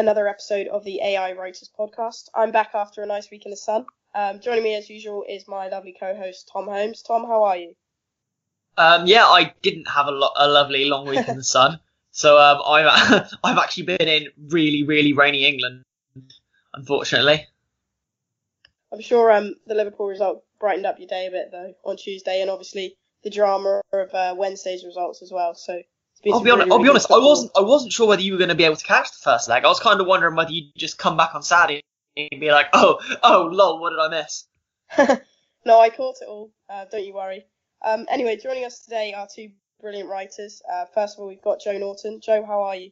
Another episode of the AI Writers Podcast. I'm back after a nice week in the sun. Um, joining me as usual is my lovely co-host Tom Holmes. Tom, how are you? Um, yeah, I didn't have a, lo- a lovely long week in the sun, so um, I've I've actually been in really really rainy England, unfortunately. I'm sure um, the Liverpool result brightened up your day a bit though on Tuesday, and obviously the drama of uh, Wednesday's results as well. So I'll some be honest. really, I'll be good honest. I wasn't I wasn't sure whether you were going to be able to catch the first leg. I was kind of wondering whether you'd just come back on Saturday and be like, oh oh lol, what did I miss? no, I caught it all. Uh, don't you worry. Um, anyway, joining us today are two brilliant writers. Uh, first of all, we've got Joe Norton. Joe, how are you?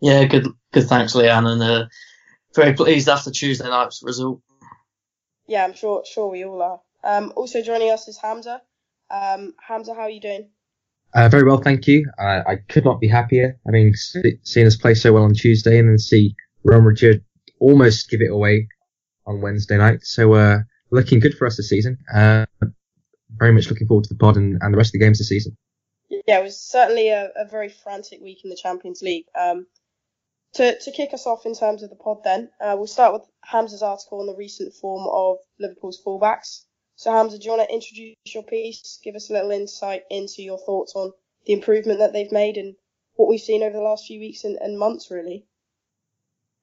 Yeah, good, good. Thanks, Leanne, and uh, very pleased after Tuesday night's result. Yeah, I'm sure sure we all are. Um, also joining us is Hamzah. Um, Hamzah, how are you doing? Uh, very well, thank you. Uh, I could not be happier having se- seen us play so well on Tuesday and then see Real Madrid almost give it away on Wednesday night. So, uh, looking good for us this season. Uh, very much looking forward to the pod and, and the rest of the games this season. Yeah, it was certainly a, a very frantic week in the Champions League. Um, to, to kick us off in terms of the pod then, uh, we'll start with Hamzah's article on the recent form of Liverpool's fullbacks. So Hamzah, do you want to introduce your piece, give us a little insight into your thoughts on the improvement that they've made and what we've seen over the last few weeks and, and months really?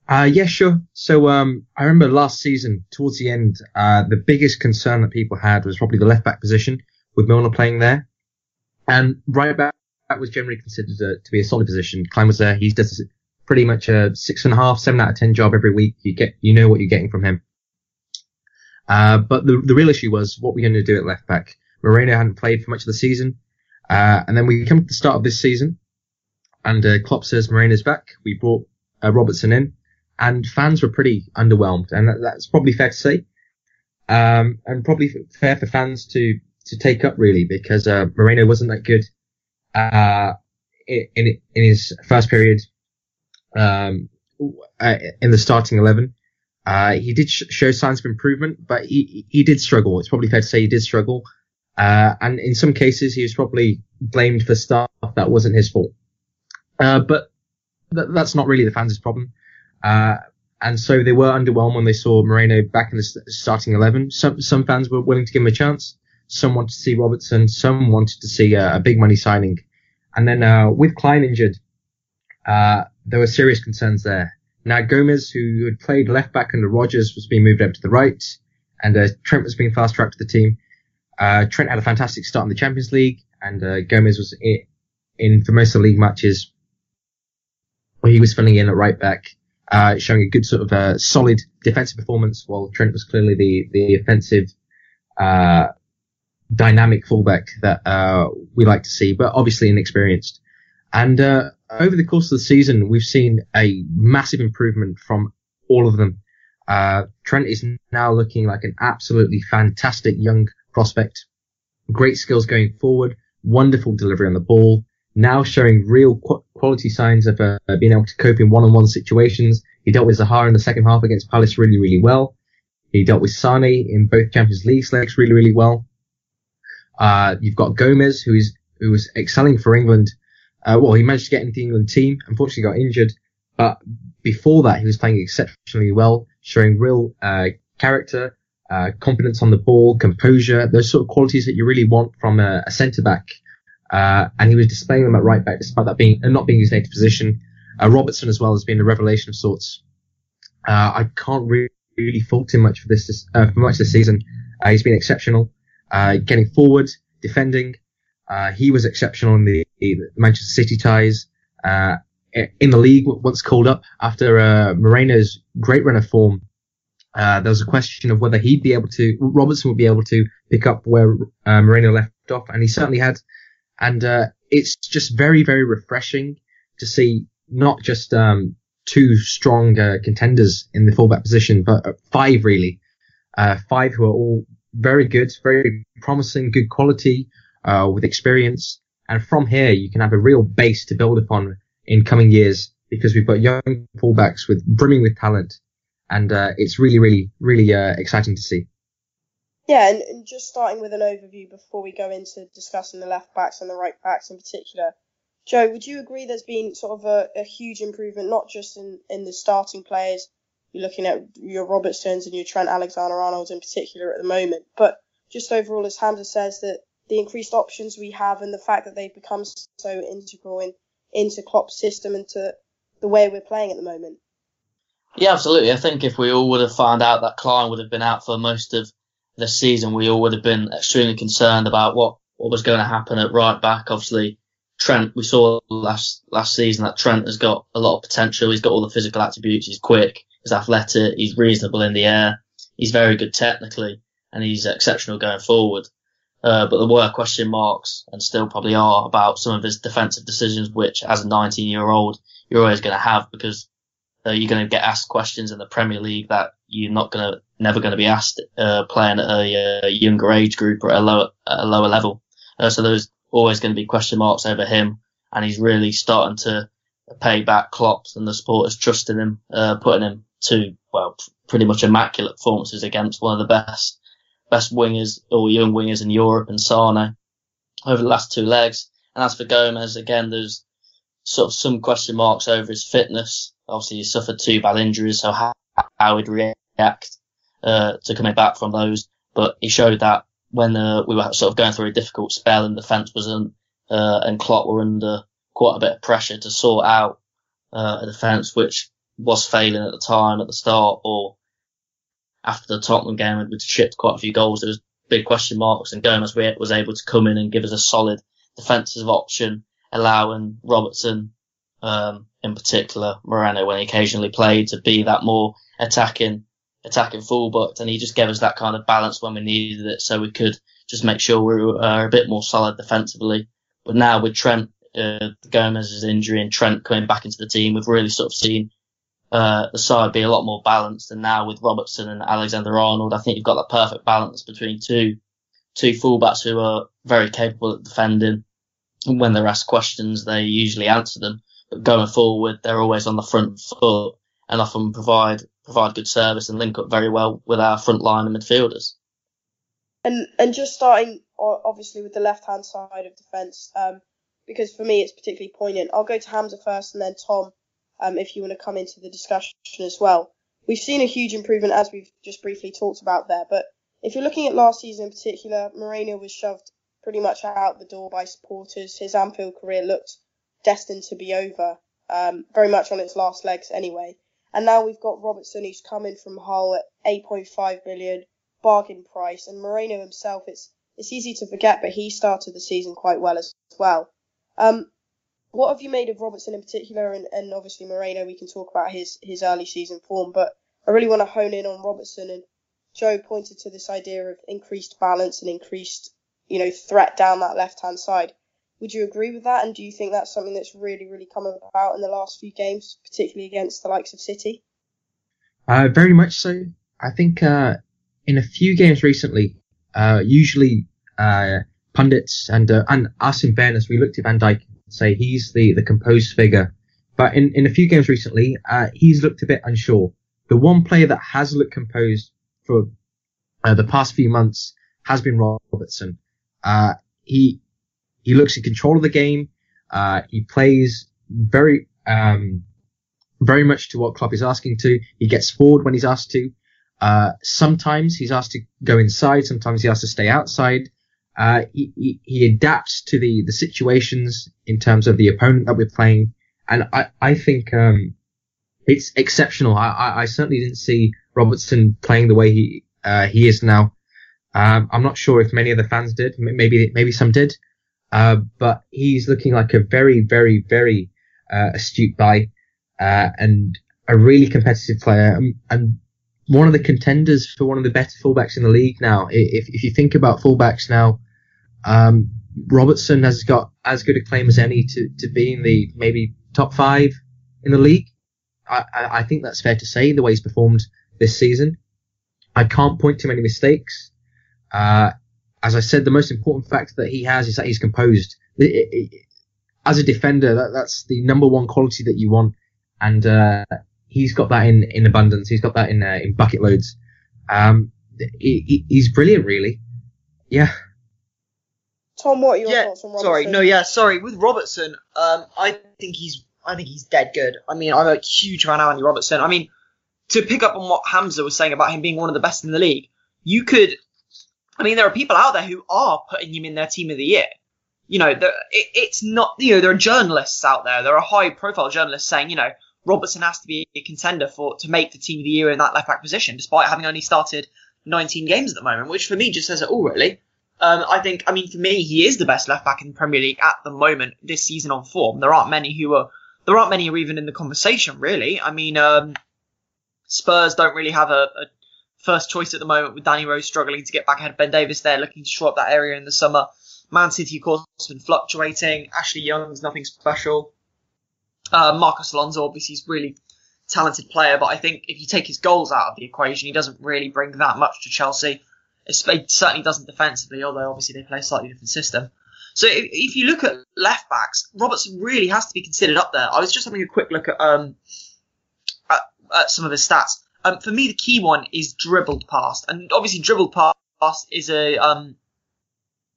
Uh, yeah, sure. So, um, I remember last season, towards the end, uh, the biggest concern that people had was probably the left back position with Milner playing there. And right back was generally considered uh to be a solid position. Klein was there. He does pretty much a six and a half, seven out of ten job every week. You get, you know what you're getting from him. Uh, but the, the real issue was what we're going to do at left back. Moreno hadn't played for much of the season. Uh, and then we come to the start of this season and, uh, Klopp says Moreno's back. We brought, uh, Robertson in and fans were pretty underwhelmed, and that, that's probably fair to say, um, and probably fair for fans to to take up really because uh, Moreno wasn't that good uh, in in in his first period um, uh, in the starting eleven. Uh, he did sh- show signs of improvement, but he he did struggle. It's probably fair to say he did struggle, uh, and in some cases he was probably blamed for stuff that wasn't his fault. Uh, but th- that's not really the fans' problem. Uh, and so they were underwhelmed when they saw Moreno back in the st- starting 11. Some, some fans were willing to give him a chance. Some wanted to see Robertson. Some wanted to see a, a big money signing. And then, uh, with Klein injured, uh, there were serious concerns there. Now Gomez, who had played left back under Rodgers, was being moved over to the right, and uh, Trent was being fast tracked to the team. Uh, Trent had a fantastic start in the Champions League, and uh, Gomez was in, in for most of the league matches where he was filling in at right back, uh, showing a good sort of uh, solid defensive performance, while Trent was clearly the the offensive, uh, dynamic fullback that uh, we like to see, but obviously inexperienced. And uh, over the course of the season, we've seen a massive improvement from all of them. Uh, Trent is now looking like an absolutely fantastic young prospect. Great skills going forward, wonderful delivery on the ball, now showing real qu- quality signs of uh, being able to cope in one-on-one situations. He dealt with Zaha in the second half against Palace really, really well. He dealt with Sane in both Champions League legs really, really well. Uh, you've got Gomez, who is who was excelling for England. Uh, well, he managed to get into the England team. Unfortunately, got injured, but before that, he was playing exceptionally well, showing real uh, character, uh, confidence on the ball, composure, those sort of qualities that you really want from a, a centre back. Uh, and he was displaying them at right back, despite that being not being his native position. Uh, Robertson as well has been a revelation of sorts. Uh, I can't really, really fault him much for this for much this season. He's been exceptional. getting forward, defending. He was exceptional in the Manchester City ties. Uh, in the league, once called up after uh, Moreno's great run of form, uh, there was a question of whether he'd be able to, Robertson would be able to pick up where uh, Moreno left off, and he certainly had. And uh, it's just very, very refreshing to see not just um, two strong uh, contenders in the fullback position, but uh, five really, uh, five who are all very good, very promising, good quality, with experience. And from here, you can have a real base to build upon in coming years because we've got young fullbacks with brimming with talent, and uh, it's really, really, really uh, exciting to see. Yeah, and, and, just starting with an overview before we go into discussing the left backs and the right backs in particular. Joe, would you agree there's been sort of a, a huge improvement, not just in, in the starting players, you're looking at your Robertsons and your Trent Alexander-Arnolds in particular at the moment, but just overall, as Hamzah says, that the increased options we have and the fact that they've become so integral in, into Klopp's system and to the way we're playing at the moment. Yeah, absolutely. I think if we all would have found out that Klein would have been out for most of the season, we all would have been extremely concerned about what, what was going to happen at right back. Obviously, Trent, we saw last last season that Trent has got a lot of potential. He's got all the physical attributes. He's quick. He's athletic. He's reasonable in the air. He's very good technically, and he's exceptional going forward. Uh, but there were question marks, and still probably are, about some of his defensive decisions, which, as a 19 year old, you're always going to have because uh, you're going to get asked questions in the Premier League that you're not going to, never going to be asked uh, playing at a, a, younger age group or at a lower, at a lower level. Uh, so there's always going to be question marks over him, and he's really starting to pay back Klopp and the supporters trusting him, uh, putting him to well, pretty much immaculate performances against one of the best best wingers or young wingers in Europe and Sane over the last two legs. And as for Gomez, again, there's sort of some question marks over his fitness. Obviously, he suffered two bad injuries, so how, how he'd react uh, to coming back from those. But he showed that when uh, we were sort of going through a difficult spell and the defence was in, uh, and Klopp were under quite a bit of pressure to sort out uh, a defence which was failing at the time at the start or after the Tottenham game we'd shipped quite a few goals. There was big question marks and Gomez was able to come in and give us a solid defensive option, allowing Robertson, um, in particular Moreno when he occasionally played to be that more attacking, attacking fullback. And he just gave us that kind of balance when we needed it. So we could just make sure we were uh, a bit more solid defensively. But now with Trent, uh, Gomez's injury and Trent coming back into the team, we've really sort of seen uh, the side be a lot more balanced. And now with Robertson and Alexander Arnold, I think you've got that perfect balance between two two fullbacks who are very capable at defending. And when they're asked questions, they usually answer them. But going forward, they're always on the front foot and often provide provide good service and link up very well with our front line and midfielders. And and just starting obviously with the left hand side of defence, um, because for me it's particularly poignant. I'll go to Hamzah first and then Tom um, if you want to come into the discussion as well. We've seen a huge improvement as we've just briefly talked about there, but if you're looking at last season in particular, Moreno was shoved pretty much out the door by supporters. His Anfield career looked destined to be over, um, very much on its last legs anyway. And now we've got Robertson who's coming from Hull at 8.5 million bargain price, and Moreno himself. It's it's easy to forget, but he started the season quite well as well. Um, what have you made of Robertson in particular, and, and obviously Moreno? We can talk about his his early season form, but I really want to hone in on Robertson. And Joe pointed to this idea of increased balance and increased, you know, threat down that left hand side. Would you agree with that? And do you think that's something that's really, really come about in the last few games, particularly against the likes of City? Uh, very much so. I think uh, in a few games recently, uh, usually uh, pundits and uh, and us in fairness, we looked at Van Dijk say he's the, the composed figure. But in, in a few games recently, uh, he's looked a bit unsure. The one player that has looked composed for uh, the past few months has been Robertson. Uh, he he looks in control of the game. Uh, he plays very um, very much to what Klopp is asking to. He gets forward when he's asked to. Uh, sometimes he's asked to go inside. Sometimes he has to stay outside. Uh, he, he, he, adapts to the, the situations in terms of the opponent that we're playing. And I, I think, um, it's exceptional. I, I, I, certainly didn't see Robertson playing the way he, uh, he is now. Um, I'm not sure if many of the fans did. Maybe maybe some did. Uh, but he's looking like a very, very, very uh, astute buy uh, and a really competitive player and, and, one of the contenders for one of the better fullbacks in the league now. If, if you think about fullbacks now, um, Robertson has got as good a claim as any to, to be in the maybe top five in the league. I, I think that's fair to say the way he's performed this season. I can't point to many mistakes. Uh, as I said, the most important factor that he has is that he's composed. It, it, as a defender, that, that's the number one quality that you want, and uh, he's got that in, in abundance. He's got that in uh, in bucket loads. Um, he, he's brilliant, really. Yeah. Tom, what are your yeah, thoughts on Robertson? Sorry, no, yeah, sorry. With Robertson, um, I think he's, I think he's dead good. I mean, I'm a huge fan of Andy Robertson. I mean, to pick up on what Hamzah was saying about him being one of the best in the league, you could, I mean, there are people out there who are putting him in their team of the year. You know, it, it's not, you know, there are journalists out there, there are high profile journalists saying, you know, Robertson has to be a contender for, to make the team of the year in that left back position, despite having only started 19 games at the moment, which for me just says it all, really. Um, I think, I mean, for me, he is the best left back in the Premier League at the moment this season on form. There aren't many who are, there aren't many who are even in the conversation, really. I mean, um, Spurs don't really have a, a, first choice at the moment with Danny Rose struggling to get back ahead of Ben Davies there, looking to shore up that area in the summer. Man City, of course, has been fluctuating. Ashley Young's nothing special. Uh, Marcos Alonso, obviously, is really talented player, but I think if you take his goals out of the equation, he doesn't really bring that much to Chelsea. It certainly doesn't defensively, although obviously they play a slightly different system. So if, if you look at left backs, Robertson really has to be considered up there. I was just having a quick look at um at, at some of his stats. Um, for me, the key one is dribbled past, and obviously dribbled past is a um,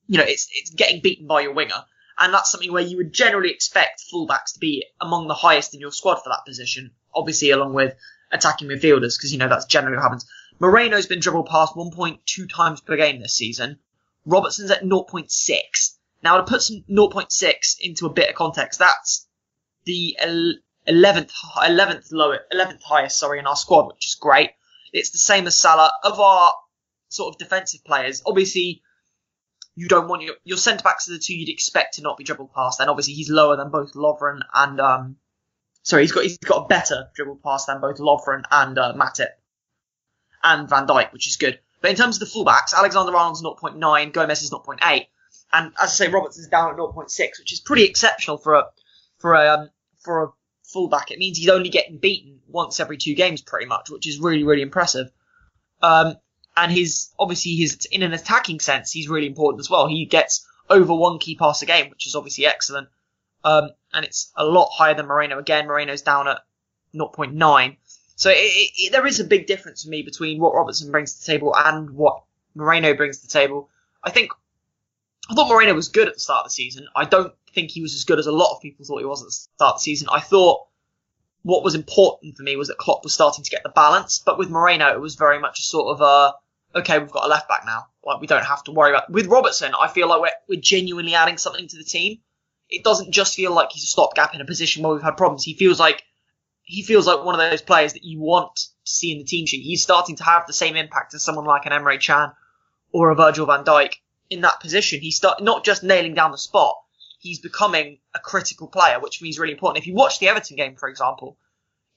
you know, it's it's getting beaten by your winger, and that's something where you would generally expect fullbacks to be among the highest in your squad for that position. Obviously, along with attacking midfielders, because you know that's generally what happens. Moreno's been dribbled past 1.2 times per game this season. Robertson's at 0.6. Now, to put some 0.6 into a bit of context, that's the 11th, 11th lower, 11th highest, sorry, in our squad, which is great. It's the same as Salah. Of our sort of defensive players, obviously, you don't want your, your centre backs are the two you'd expect to not be dribbled past. And obviously, he's lower than both Lovren and, um, sorry, he's got, he's got a better dribble pass than both Lovren and, uh, Matip and Van Dijk, which is good. But in terms of the fullbacks, Alexander Arnold's 0.9, Gomez is 0.8, and as I say, Robertson's down at 0.6, which is pretty exceptional for a for a um, for a fullback. It means he's only getting beaten once every two games, pretty much, which is really really impressive. Um, and his obviously his in an attacking sense, he's really important as well. He gets over one key pass a game, which is obviously excellent. Um, and it's a lot higher than Moreno. Again, Moreno's down at 0.9. So it, it, there is a big difference for me between what Robertson brings to the table and what Moreno brings to the table. I think I thought Moreno was good at the start of the season. I don't think he was as good as a lot of people thought he was at the start of the season. I thought what was important for me was that Klopp was starting to get the balance, but with Moreno it was very much a sort of a okay, we've got a left back now. Like we don't have to worry about. With Robertson, I feel like we're, we're genuinely adding something to the team. It doesn't just feel like he's a stopgap in a position where we've had problems. He feels like he feels like one of those players that you want to see in the team sheet. He's starting to have the same impact as someone like an Emre Can or a Virgil van Dijk in that position. He's start, not just nailing down the spot, he's becoming a critical player, which means really important. If you watch the Everton game, for example,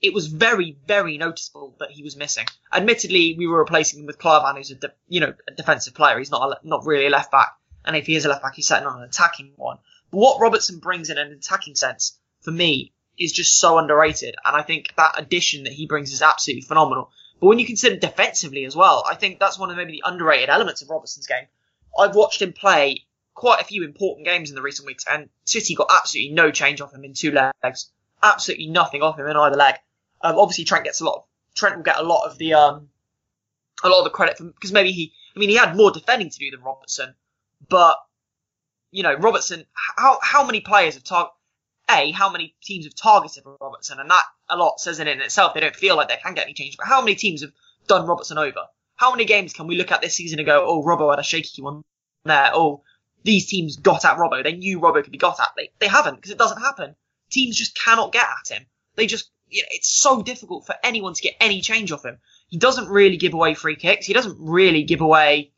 it was very, very noticeable that he was missing. Admittedly, we were replacing him with Klavan, who's a de- you know a defensive player. He's not a, not really a left back, and if he is a left back, he's setting on an attacking one. But what Robertson brings in an attacking sense, for me, is just so underrated. And I think that addition that he brings is absolutely phenomenal. But when you consider defensively as well, I think that's one of maybe the underrated elements of Robertson's game. I've watched him play quite a few important games in the recent weeks, and City got absolutely no change off him in two legs. Absolutely nothing off him in either leg. Um, obviously Trent gets a lot. Of, Trent will get a lot of the um, a lot of the credit for because maybe he. I mean, he had more defending to do than Robertson, but you know, Robertson. How how many players have targeted? A, how many teams have targeted Robertson, and that a lot says it in itself. They don't feel like they can get any change, but how many teams have done Robertson over? How many games can we look at this season and go, oh, Robbo had a shaky one there. Oh, these teams got at Robbo. They knew Robbo could be got at. They, they haven't because it doesn't happen. Teams just cannot get at him. They just, you know, it's so difficult for anyone to get any change off him. He doesn't really give away free kicks. He doesn't really give away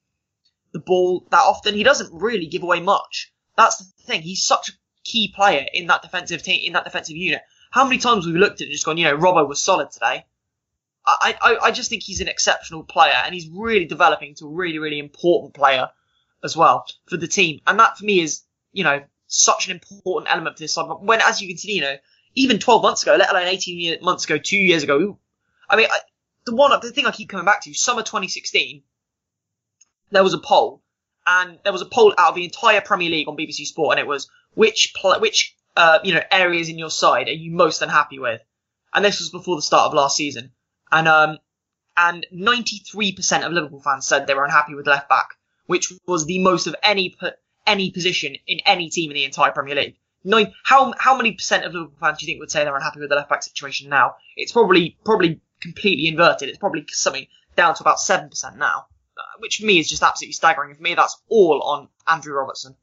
the ball that often. He doesn't really give away much. That's the thing. He's such a key player in that defensive team, in that defensive unit. How many times have we've looked at it and just gone, you know, Robbo was solid today. I, I, I just think he's an exceptional player and he's really developing to a really, really important player as well for the team. And that for me is, you know, such an important element for this side. When, as you can see, you know, even 12 months ago, let alone 18 months ago, two years ago, I mean, I, the one, the thing I keep coming back to, summer 2016, there was a poll, and there was a poll out of the entire Premier League on BBC Sport, and it was which pl- which uh, you know areas in your side are you most unhappy with, and this was before the start of last season, and um and 93% of Liverpool fans said they were unhappy with left back, which was the most of any any position in any team in the entire Premier League. Nine, how how many percent of Liverpool fans do you think would say they're unhappy with the left back situation now? It's probably probably completely inverted. It's probably something down to about seven percent now, uh, which for me is just absolutely staggering. For me, that's all on Andrew Robertson.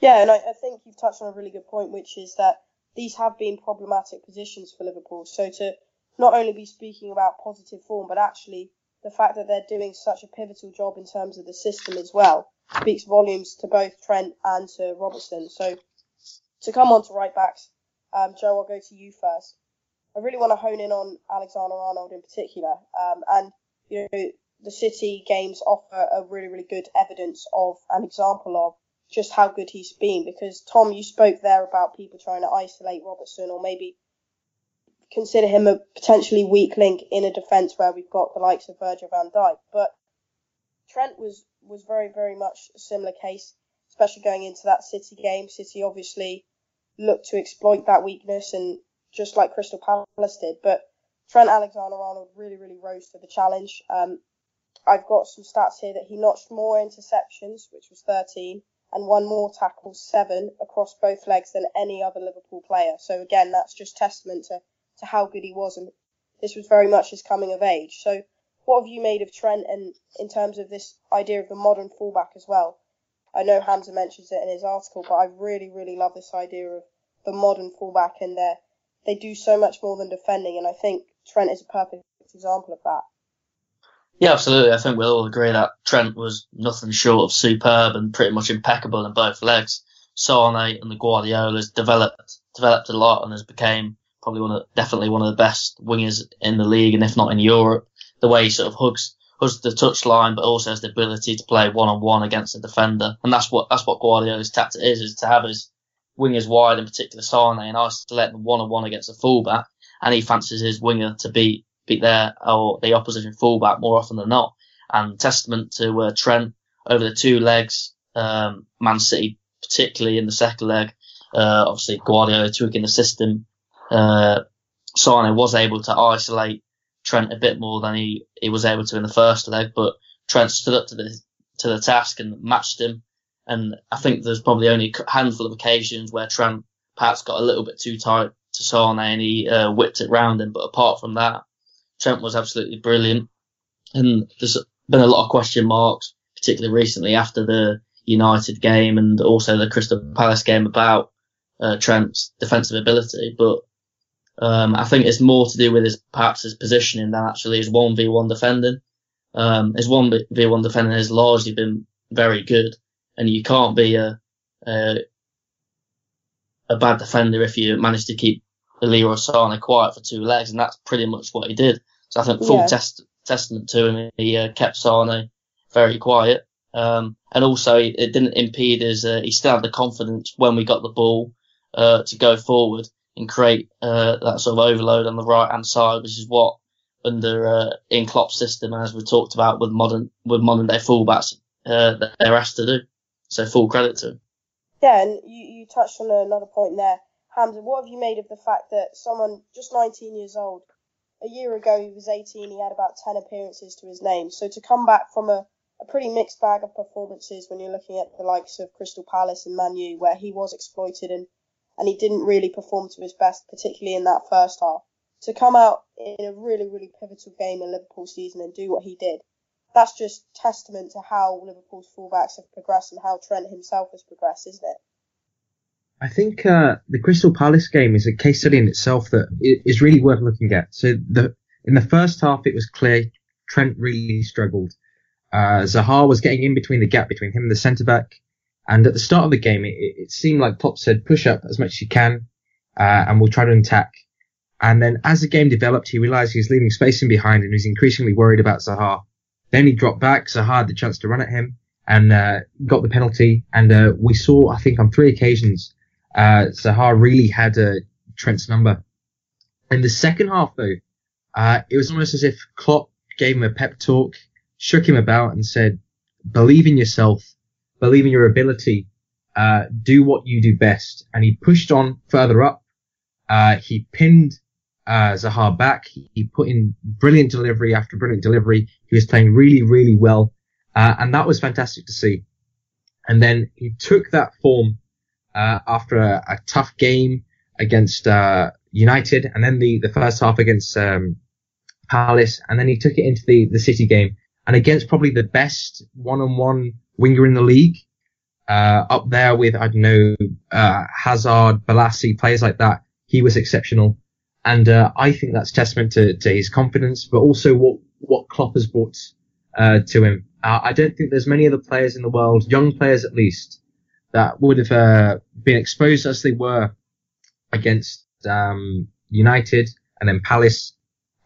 Yeah, and I, I think you've touched on a really good point, which is that these have been problematic positions for Liverpool. So to not only be speaking about positive form, but actually the fact that they're doing such a pivotal job in terms of the system as well speaks volumes to both Trent and to Robertson. So to come on to right backs, um, Joe, I'll go to you first. I really want to hone in on Alexander Arnold in particular. Um, and, you know, the City games offer a really, really good evidence of an example of just how good he's been. Because, Tom, you spoke there about people trying to isolate Robertson or maybe consider him a potentially weak link in a defence where we've got the likes of Virgil van Dijk. But Trent was, was very, very much a similar case, especially going into that City game. City obviously looked to exploit that weakness and just like Crystal Palace did. But Trent Alexander-Arnold really, really rose to the challenge. Um, I've got some stats here that he notched more interceptions, which was 13, and one more tackles, seven, across both legs than any other Liverpool player. So again, that's just testament to, to how good he was, and this was very much his coming of age. So what have you made of Trent and in terms of this idea of the modern fullback as well? I know Hamzah mentions it in his article, but I really, really love this idea of the modern fullback and they they do so much more than defending, and I think Trent is a perfect example of that. Yeah, absolutely. I think we'll all agree that Trent was nothing short of superb and pretty much impeccable in both legs. Sane and the Guardiolas developed developed a lot and has became probably one of definitely one of the best wingers in the league and if not in Europe. The way he sort of hugs hugs the touchline, but also has the ability to play one on one against a defender, and that's what that's what Guardiola's tactic is: is to have his wingers wide, in particular Sane, and isolate them one on one against a fullback, and he fancies his winger to beat beat their or the opposition fullback more often than not. And testament to uh, Trent over the two legs, um, Man City particularly in the second leg, uh, obviously Guardiola tweaking the system. Uh, Sane was able to isolate Trent a bit more than he, he was able to in the first leg, but Trent stood up to the to the task and matched him. And I think there's probably only a handful of occasions where Trent perhaps got a little bit too tight to Sane and he uh, whipped it round him. But apart from that, Trent was absolutely brilliant. And there's been a lot of question marks, particularly recently after the United game and also the Crystal Palace game about uh, Trent's defensive ability. But um, I think it's more to do with his perhaps his positioning than actually his one v one defending. Um, his one v one defending has largely been very good, and you can't be a, a a bad defender if you manage to keep Leroy Sane quiet for two legs, and that's pretty much what he did. So I think full yeah. test, testament to him. He uh, kept Sane very quiet, um, and also it didn't impede his. Uh, he still had the confidence when we got the ball uh, to go forward and create uh, that sort of overload on the right hand side, which is what under uh, in Klopp's system, as we talked about with modern with modern day fullbacks, uh, they're asked to do. So full credit to him. Yeah, and you, you touched on another point there, Hamzah. What have you made of the fact that someone just 19 years old, a year ago he was 18, he had about 10 appearances to his name. So to come back from a, a pretty mixed bag of performances when you're looking at the likes of Crystal Palace and Man U, where he was exploited and and he didn't really perform to his best, particularly in that first half. To come out in a really, really pivotal game in Liverpool's season and do what he did, that's just testament to how Liverpool's fullbacks have progressed and how Trent himself has progressed, isn't it? I think uh, the Crystal Palace game is a case study in itself that is really worth looking at. So the in the first half, it was clear Trent really struggled. uh, Zaha was getting in between the gap between him and the centre back. And at the start of the game, it, it seemed like Pop said, push up as much as you can, uh, and we'll try to attack. And then as the game developed, he realised he was leaving space in behind and he was increasingly worried about Zaha. Then he dropped back. Zaha had the chance to run at him and uh, got the penalty. And uh, we saw, I think, on three occasions, uh, Zaha really had uh, Trent's number. In the second half, though, uh, it was almost as if Klopp gave him a pep talk, shook him about, and said, "Believe in yourself, believe in your ability, uh, do what you do best." And he pushed on further up. Uh, he pinned uh, Zaha back. He, he put in brilliant delivery after brilliant delivery. He was playing really, really well, uh, and that was fantastic to see. And then he took that form uh, after a, a, tough game against uh, United, and then the, the first half against um, Palace, and then he took it into the, the City game, and against probably the best one-on-one winger in the league, uh, up there with I don't know uh, Hazard, Bolasie, players like that. He was exceptional, and uh, I think that's testament to, to his confidence, but also what what Klopp has brought uh, to him. I don't think there's many other players in the world, young players at least, that would have uh, been exposed as they were against um, United and then Palace,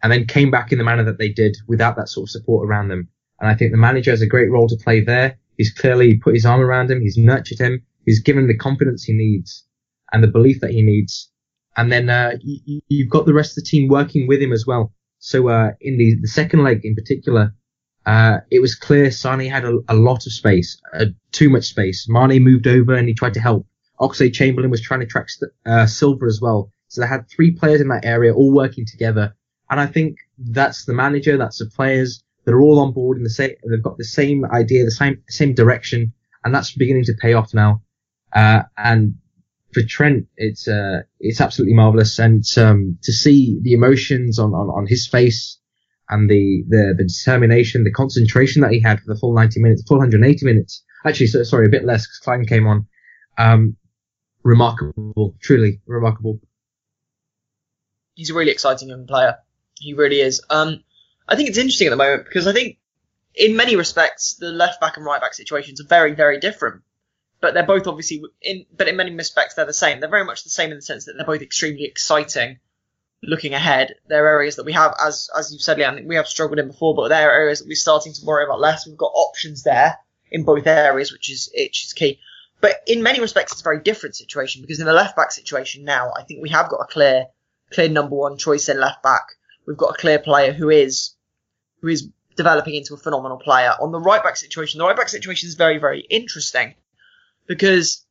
and then came back in the manner that they did without that sort of support around them. And I think the manager has a great role to play there. He's clearly put his arm around him. He's nurtured him. He's given the confidence he needs and the belief that he needs. And then uh, you, have got the rest of the team working with him as well. So uh, in the, the second leg in particular, uh, it was clear Sané had a, a lot of space, uh, too much space. Mane moved over and he tried to help. Oxlade Chamberlain was trying to track uh, Silva as well. So they had three players in that area all working together. And I think that's the manager, that's the players. They're all on board in the same, they've got the same idea, the same, same direction. And that's beginning to pay off now. Uh, and for Trent, it's, uh, it's absolutely marvelous. And, um, to see the emotions on, on, on his face, and the, the, the determination, the concentration that he had for the full 90 minutes, full 180 minutes. Actually, so, sorry, a bit less because Klein came on. Um, remarkable, truly remarkable. He's a really exciting young player. He really is. Um, I think it's interesting at the moment because I think in many respects the left back and right back situations are very, very different. But they're both obviously in, but in many respects they're the same. They're very much the same in the sense that they're both extremely exciting looking ahead, there are areas that we have, as as you've said, Leanne, we have struggled in before, but there are areas that we're starting to worry about less. We've got options there in both areas, which is which is key. But in many respects, it's a very different situation because in the left back situation now, I think we have got a clear clear number one choice in left back. We've got a clear player who is who is developing into a phenomenal player. On the right back situation, the right back situation is very very interesting because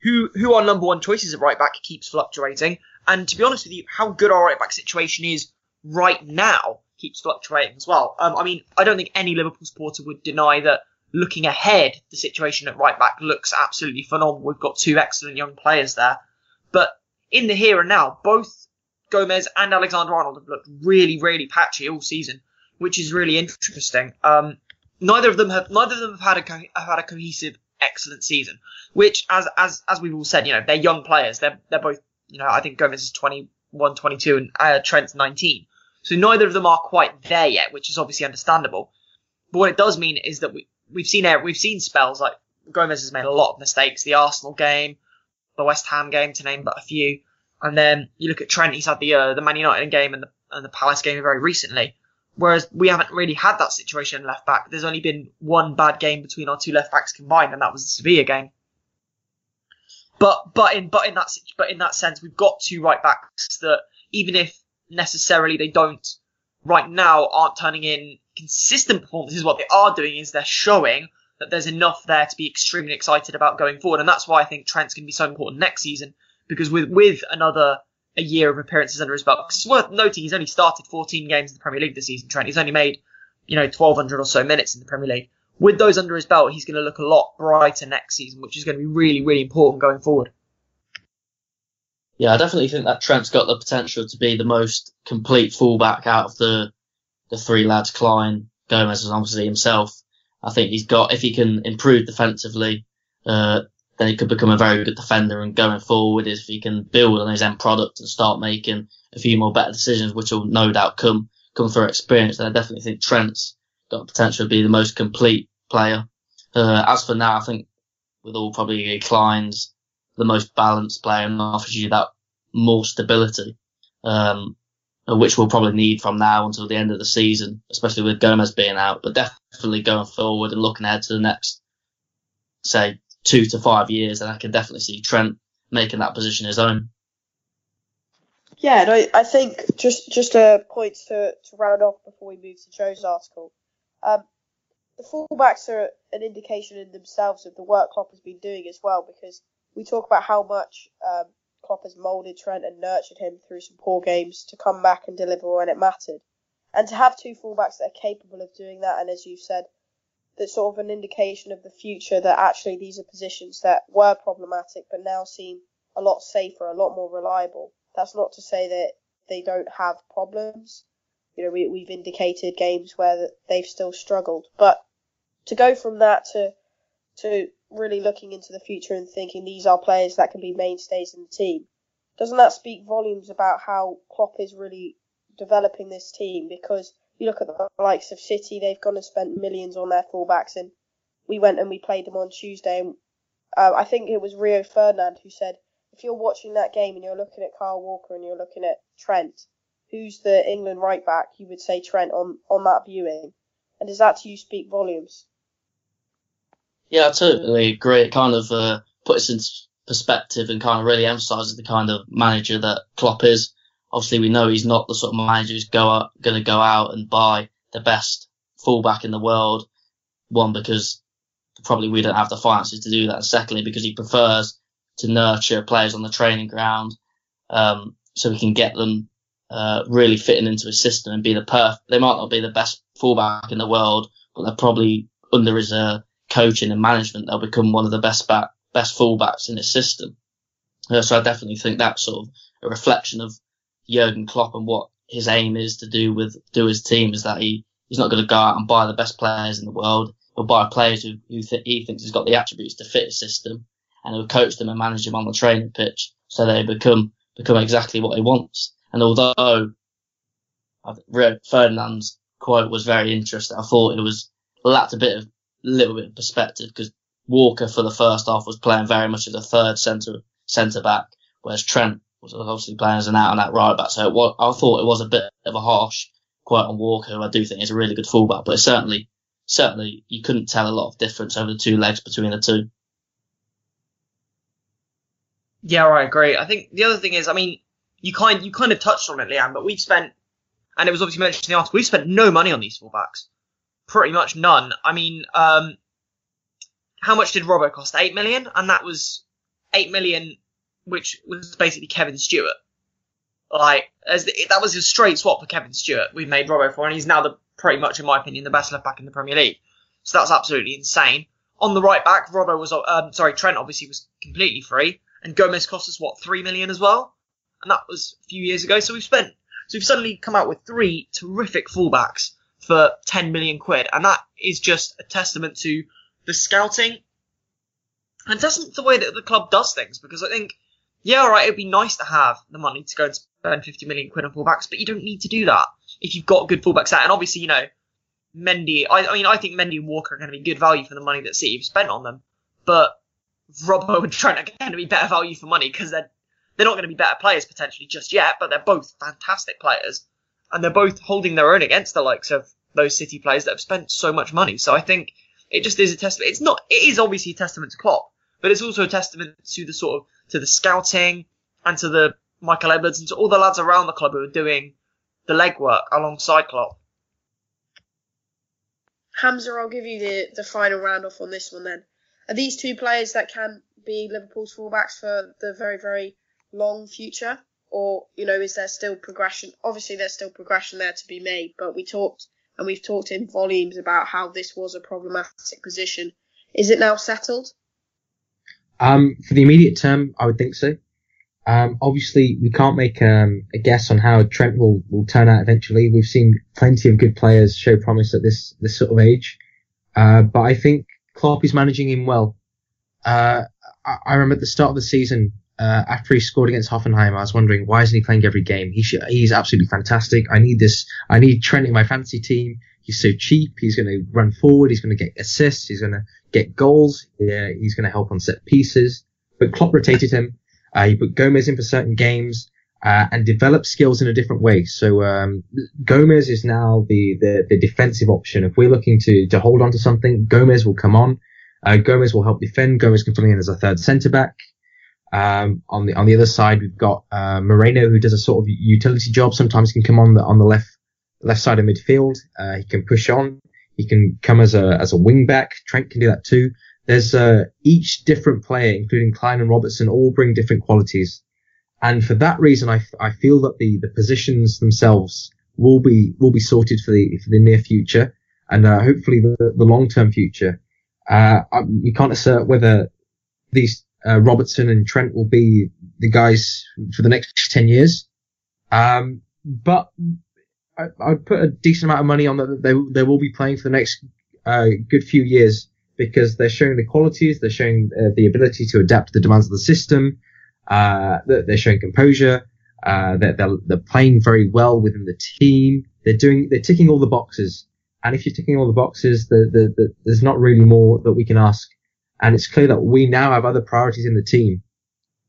who who our number one choices at right back keeps fluctuating. And to be honest with you, how good our right back situation is right now keeps fluctuating as well. Um, I mean, I don't think any Liverpool supporter would deny that looking ahead, the situation at right back looks absolutely phenomenal. We've got two excellent young players there. But in the here and now, both Gomez and Alexander Arnold have looked really, really patchy all season, which is really interesting. Um, neither of them have neither of them have had a co- have had a cohesive, excellent season. Which, as as as we've all said, you know, they're young players. They're they're both you know, I think Gomez is 21, 22 and uh, Trent's 19. So neither of them are quite there yet, which is obviously understandable. But what it does mean is that we, we've seen we've seen spells like Gomez has made a lot of mistakes. The Arsenal game, the West Ham game, to name but a few. And then you look at Trent; he's had the uh, the Man United game and the and the Palace game very recently. Whereas we haven't really had that situation left back. There's only been one bad game between our two left backs combined, and that was the Sevilla game. But but in but in that but in that sense, we've got two right backs that even if necessarily they don't right now aren't turning in consistent performances, what they are doing is they're showing that there's enough there to be extremely excited about going forward, and that's why I think Trent's going to be so important next season because with with another a year of appearances under his belt, it's worth noting he's only started 14 games in the Premier League this season. Trent, he's only made you know 1,200 or so minutes in the Premier League with those under his belt, he's going to look a lot brighter next season, which is going to be really, really important going forward. Yeah, I definitely think that Trent's got the potential to be the most complete fullback out of the the three lads, Klein, Gomez, and obviously himself. I think he's got, if he can improve defensively, uh, then he could become a very good defender. And going forward, is if he can build on his end product and start making a few more better decisions, which will no doubt come come through experience, then I definitely think Trent's got potential to be the most complete player. Uh, as for now, I think with all probably Klein's the most balanced player and offers you that more stability, um, which we'll probably need from now until the end of the season, especially with Gomez being out, but definitely going forward and looking ahead to the next, say, two to five years, and I can definitely see Trent making that position his own. Yeah, no, I think just just a point to, to round off before we move to Joe's article. Um, the fullbacks are an indication in themselves of the work Klopp has been doing as well, because we talk about how much um, Klopp has moulded Trent and nurtured him through some poor games to come back and deliver when it mattered. And to have two fullbacks that are capable of doing that, and as you've said, that's sort of an indication of the future that actually these are positions that were problematic but now seem a lot safer, a lot more reliable. That's not to say that they don't have problems. You know, we, we've indicated games where they've still struggled, but to go from that to to really looking into the future and thinking these are players that can be mainstays in the team, doesn't that speak volumes about how Klopp is really developing this team? Because you look at the likes of City, they've gone and spent millions on their fullbacks, and we went and we played them on Tuesday. And uh, I think it was Rio Ferdinand who said, if you're watching that game and you're looking at Kyle Walker and you're looking at Trent, who's the England right back? You would say Trent on on that viewing. And does that to you speak volumes? Yeah, I totally agree. It kind of uh, puts into perspective and kind of really emphasises the kind of manager that Klopp is. Obviously, we know he's not the sort of manager who's go going to go out and buy the best fullback in the world. One, because probably we don't have the finances to do that. And secondly, because he prefers to nurture players on the training ground, um, so we can get them uh, really fitting into his system and be the perf. They might not be the best fullback in the world, but they're probably under his uh, coaching and management, they'll become one of the best back, best fullbacks in his system. Uh, so I definitely think that's sort of a reflection of Jurgen Klopp and what his aim is to do with do his team is that he he's not going to go out and buy the best players in the world, but buy players who, who th- he thinks has got the attributes to fit his system, and he'll coach them and manage them on the training pitch so they become become exactly what he wants. And although Ferdinand's quote was very interesting, I thought it was lacked a bit of little bit of perspective because Walker for the first half was playing very much as a third centre centre back, whereas Trent was obviously playing as an out and out right back. So was, I thought it was a bit of a harsh quote on Walker, who I do think is a really good fullback, but certainly certainly you couldn't tell a lot of difference over the two legs between the two. Yeah, I agree. I think the other thing is, I mean, you kind you kind of touched on it, Leanne, but we've spent, and it was obviously mentioned in the article, we've spent no money on these fullbacks pretty much none. I mean, um, how much did Robbo cost? Eight million, and that was eight million, which was basically Kevin Stewart. Like, as the, that was a straight swap for Kevin Stewart. We made Robbo for, and he's now the pretty much, in my opinion, the best left back in the Premier League. So that's absolutely insane. On the right back, Robbo was, um, sorry, Trent obviously was completely free, and Gomez cost us what three million as well, and that was a few years ago. So we've spent, so we've suddenly come out with three terrific fullbacks for 10 million quid. And that is just a testament to the scouting. And that's not the way that the club does things because I think, yeah, alright, it'd be nice to have the money to go and spend 50 million quid on fullbacks, but you don't need to do that if you've got good fullbacks out. And obviously, you know, Mendy, I, I mean, I think Mendy and Walker are going to be good value for the money that City have spent on them, but Robbo and Trent are going to be better value for money because they're, they're not going to be better players potentially just yet, but they're both fantastic players and they're both holding their own against the likes of those City players that have spent so much money. So I think it just is a testament. It's not. It is obviously a testament to Klopp, but it's also a testament to the sort of to the scouting and to the Michael Edwards and to all the lads around the club who are doing the legwork alongside Klopp. Hamzah, I'll give you the, the final round off on this one then. Are these two players that can be Liverpool's fullbacks for the very, very long future? or you know is there still progression? Obviously, there's still progression there to be made, but we talked and we've talked in volumes about how this was a problematic position. Is it now settled? Um, for the immediate term, I would think so. Um, obviously, we can't make um, a guess on how Trent will, will turn out eventually. We've seen plenty of good players show promise at this this sort of age, uh, but I think Klopp is managing him well. Uh, I, I remember at the start of the season, uh, after he scored against Hoffenheim, I was wondering why isn't he playing every game? He he's absolutely fantastic. I need this. I need Trent in my fantasy team. He's so cheap. He's going to run forward. He's going to get assists. He's going to get goals. Yeah, he's going to help on set pieces. But Klopp rotated him. Uh, he put Gomez in for certain games. Uh, and develop skills in a different way. So um, Gomez is now the, the, the defensive option. If we're looking to to hold on to something, Gomez will come on. Uh, Gomez will help defend. Gomez can come in as a third centre back. Um, on the on the other side, we've got uh, Moreno who does a sort of utility job. Sometimes can come on the on the left left side of midfield. Uh, he can push on. He can come as a as a wing back. Trent can do that too. There's uh, each different player, including Klein and Robertson, all bring different qualities. And for that reason, I, I feel that the, the positions themselves will be will be sorted for the for the near future and uh, hopefully the, the long term future. Uh, we can't assert whether these uh, Robertson and Trent will be the guys for the next ten years, um, but I, I'd put a decent amount of money on that they they will be playing for the next uh, good few years because they're showing the qualities, they're showing uh, the ability to adapt to the demands of the system. Uh, they're showing composure. Uh, they're, they're, they're playing very well within the team. They're doing, they're ticking all the boxes. And if you're ticking all the boxes, the, the, the, there's not really more that we can ask. And it's clear that we now have other priorities in the team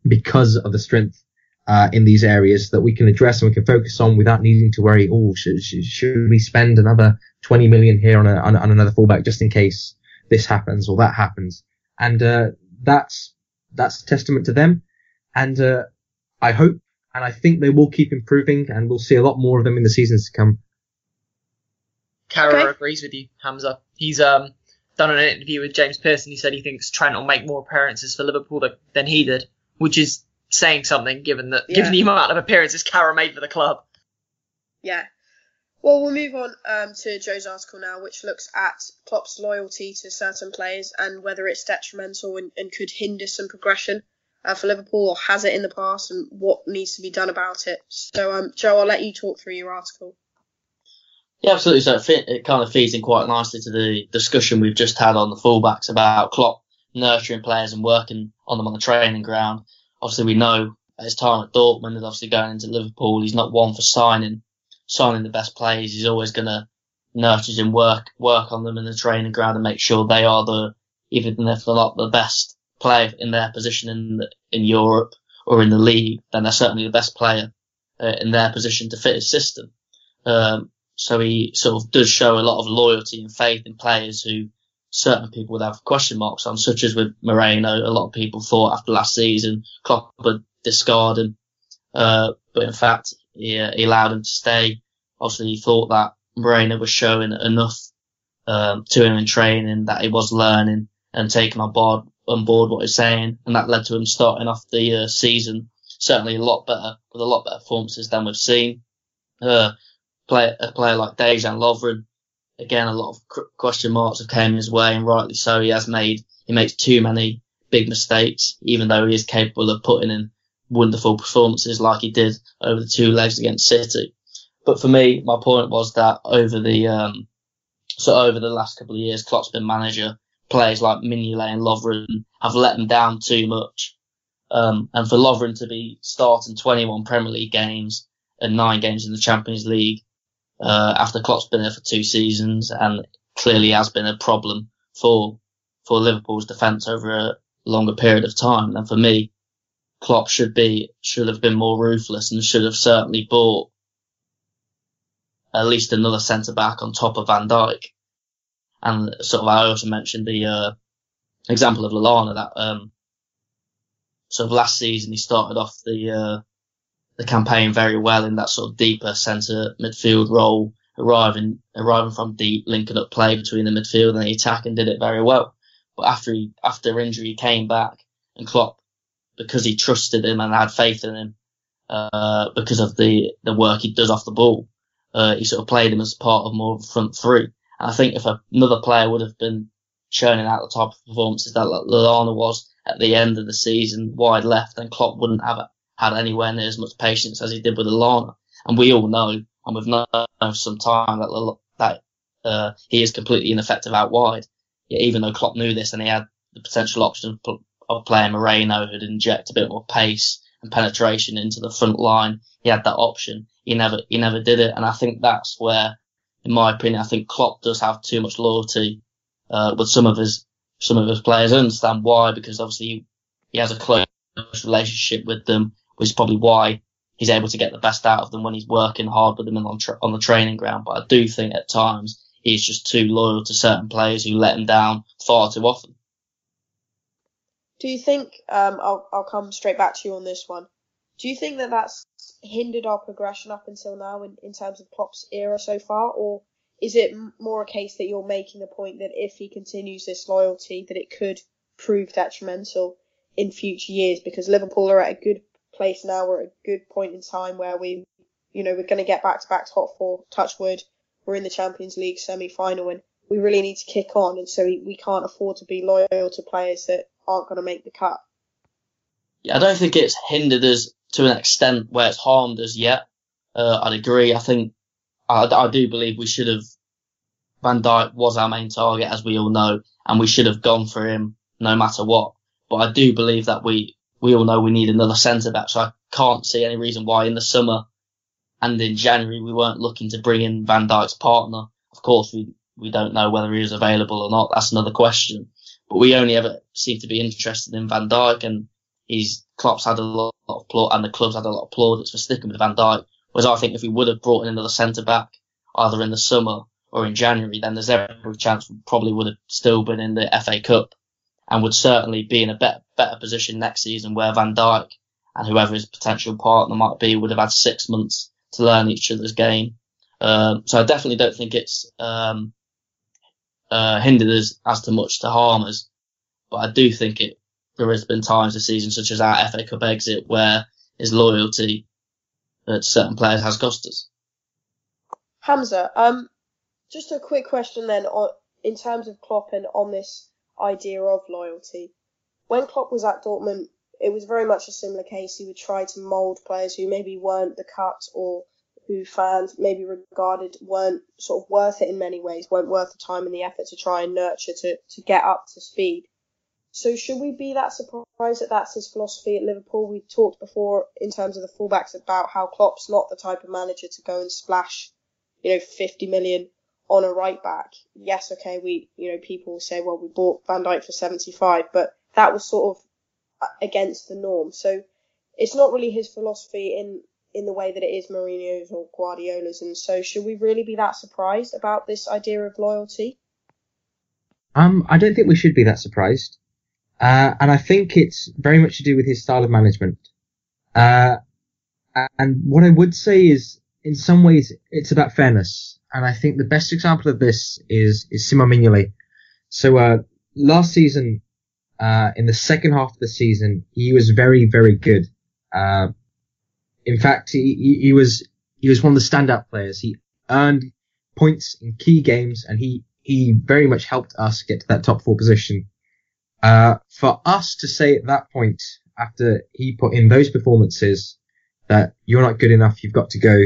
because of the strength uh, in these areas that we can address and we can focus on without needing to worry. Oh, should, should, should we spend another 20 million here on, a, on, on, another fullback just in case this happens or that happens? And uh, that's that's a testament to them. And uh, I hope and I think they will keep improving, and we'll see a lot more of them in the seasons to come. Carra okay. agrees with you, Hamzah. He's um, done an interview with James Pearson. He said he thinks Trent will make more appearances for Liverpool than he did, which is saying something given that yeah. given the amount of appearances Carra made for the club. Yeah. Well, we'll move on um, to Joe's article now, which looks at Klopp's loyalty to certain players and whether it's detrimental and, and could hinder some progression uh, for Liverpool or has it in the past and what needs to be done about it. So, um, Joe, I'll let you talk through your article. Yeah, absolutely. So it, fit, it kind of feeds in quite nicely to the discussion we've just had on the fullbacks about Klopp nurturing players and working on them on the training ground. Obviously, we know at his time at Dortmund and obviously going into Liverpool, he's not one for signing signing the best players. He's always going to nurture and work work on them in the training ground and make sure they are the even if they're not the best player in their position in the, in Europe or in the league, then they're certainly the best player uh, in their position to fit his system. Um, so he sort of does show a lot of loyalty and faith in players who certain people would have question marks on, such as with Moreno. A lot of people thought after last season Klopp would discard him, uh, but in fact he, uh, he, allowed him to stay. Obviously, he thought that Moreno was showing enough um, to him in training that he was learning and taking on board on board what he's saying, and that led to him starting off the uh, season certainly a lot better with a lot better performances than we've seen. Uh, play, a player like Dejan Lovren, again, a lot of question marks have came his way, and rightly so. He has made he makes too many big mistakes, even though he is capable of putting in wonderful performances like he did over the two legs against City. But for me, my point was that over the um, so over the last couple of years, Klopp's been manager players like Mignolet and Lovren have let them down too much. Um, and for Lovren to be starting 21 Premier League games and nine games in the Champions League uh, after Klopp's been there for two seasons and clearly has been a problem for for Liverpool's defence over a longer period of time. then for me, Klopp should be should have been more ruthless and should have certainly bought at least another centre back on top of Van Dijk. And sort of, I also mentioned the uh, example of Lallana that um, sort of last season he started off the uh, the campaign very well in that sort of deeper centre midfield role, arriving arriving from deep, linking up play between the midfield and the attack, and did it very well. But after he after injury, he came back, and Klopp, because he trusted him and had faith in him, uh, because of the the work he does off the ball, uh, he sort of played him as part of more of a front three. And I think if another player would have been churning out the type of performances that Lallana was at the end of the season, wide left, then Klopp wouldn't have had anywhere near as much patience as he did with Lallana. And we all know, and we've known for some time that that uh, he is completely ineffective out wide. Even though Klopp knew this and he had the potential option of playing Moreno who'd inject a bit more pace and penetration into the front line, he had that option. He never he never did it, and I think that's where in my opinion, I think Klopp does have too much loyalty uh, with some of his some of his players. I understand why, because obviously he has a close relationship with them, which is probably why he's able to get the best out of them when he's working hard with them on tra- on the training ground. But I do think at times he's just too loyal to certain players who let him down far too often. Do you think? Um, I'll I'll come straight back to you on this one. Do you think that that's hindered our progression up until now in, in terms of Klopp's era so far, or is it more a case that you're making the point that if he continues this loyalty, that it could prove detrimental in future years? Because Liverpool are at a good place now. We're at a good point in time where we, you know, we're going to get back to back top four. Touch wood. We're in the Champions League semi-final, and we really need to kick on. And so we, we can't afford to be loyal to players that aren't going to make the cut. Yeah, I don't think it's hindered us to an extent where it's harmed us yet. Uh, I'd agree. I think I, I do believe we should have. Van Dijk was our main target, as we all know, and we should have gone for him no matter what. But I do believe that we we all know we need another centre back, so I can't see any reason why in the summer and in January we weren't looking to bring in Van Dijk's partner. Of course, we we don't know whether he is available or not. That's another question. But we only ever seem to be interested in Van Dijk, and he's Klopp's had a lot of plaudits, and the club's had a lot of plaudits for sticking with Van Dijk. Whereas I think if we would have brought in another centre back, either in the summer or in January, then there's every chance we probably would have still been in the FA Cup and would certainly be in a better, better position next season where Van Dijk and whoever his potential partner might be would have had six months to learn each other's game. Um, so I definitely don't think it's um, uh, hindered us as to much to harm us, but I do think it there has been times this season, such as our FA Cup exit, where his loyalty to certain players has cost us. Hamzah, um, just a quick question then, on, in terms of Klopp and on this idea of loyalty. When Klopp was at Dortmund, it was very much a similar case. He would try to mould players who maybe weren't the cut or who fans maybe regarded weren't sort of worth it in many ways, weren't worth the time and the effort to try and nurture to, to get up to speed. So should we be that surprised that that's his philosophy at Liverpool? We talked before in terms of the fullbacks about how Klopp's not the type of manager to go and splash, you know, 50 million on a right back. Yes, okay, we, you know, people say, well, we bought Van Dijk for 75, but that was sort of against the norm. So it's not really his philosophy in in the way that it is Mourinho's or Guardiola's. And so should we really be that surprised about this idea of loyalty? Um, I don't think we should be that surprised. Uh, and I think it's very much to do with his style of management. Uh, and what I would say is, in some ways, it's about fairness. And I think the best example of this is, is Simon Mignolet. So, uh, last season, uh, in the second half of the season, he was very, very good. Uh, in fact, he, he, was, he was one of the standout players. He earned points in key games and he, he very much helped us get to that top four position. Uh, for us to say at that point, after he put in those performances, that you're not good enough, you've got to go,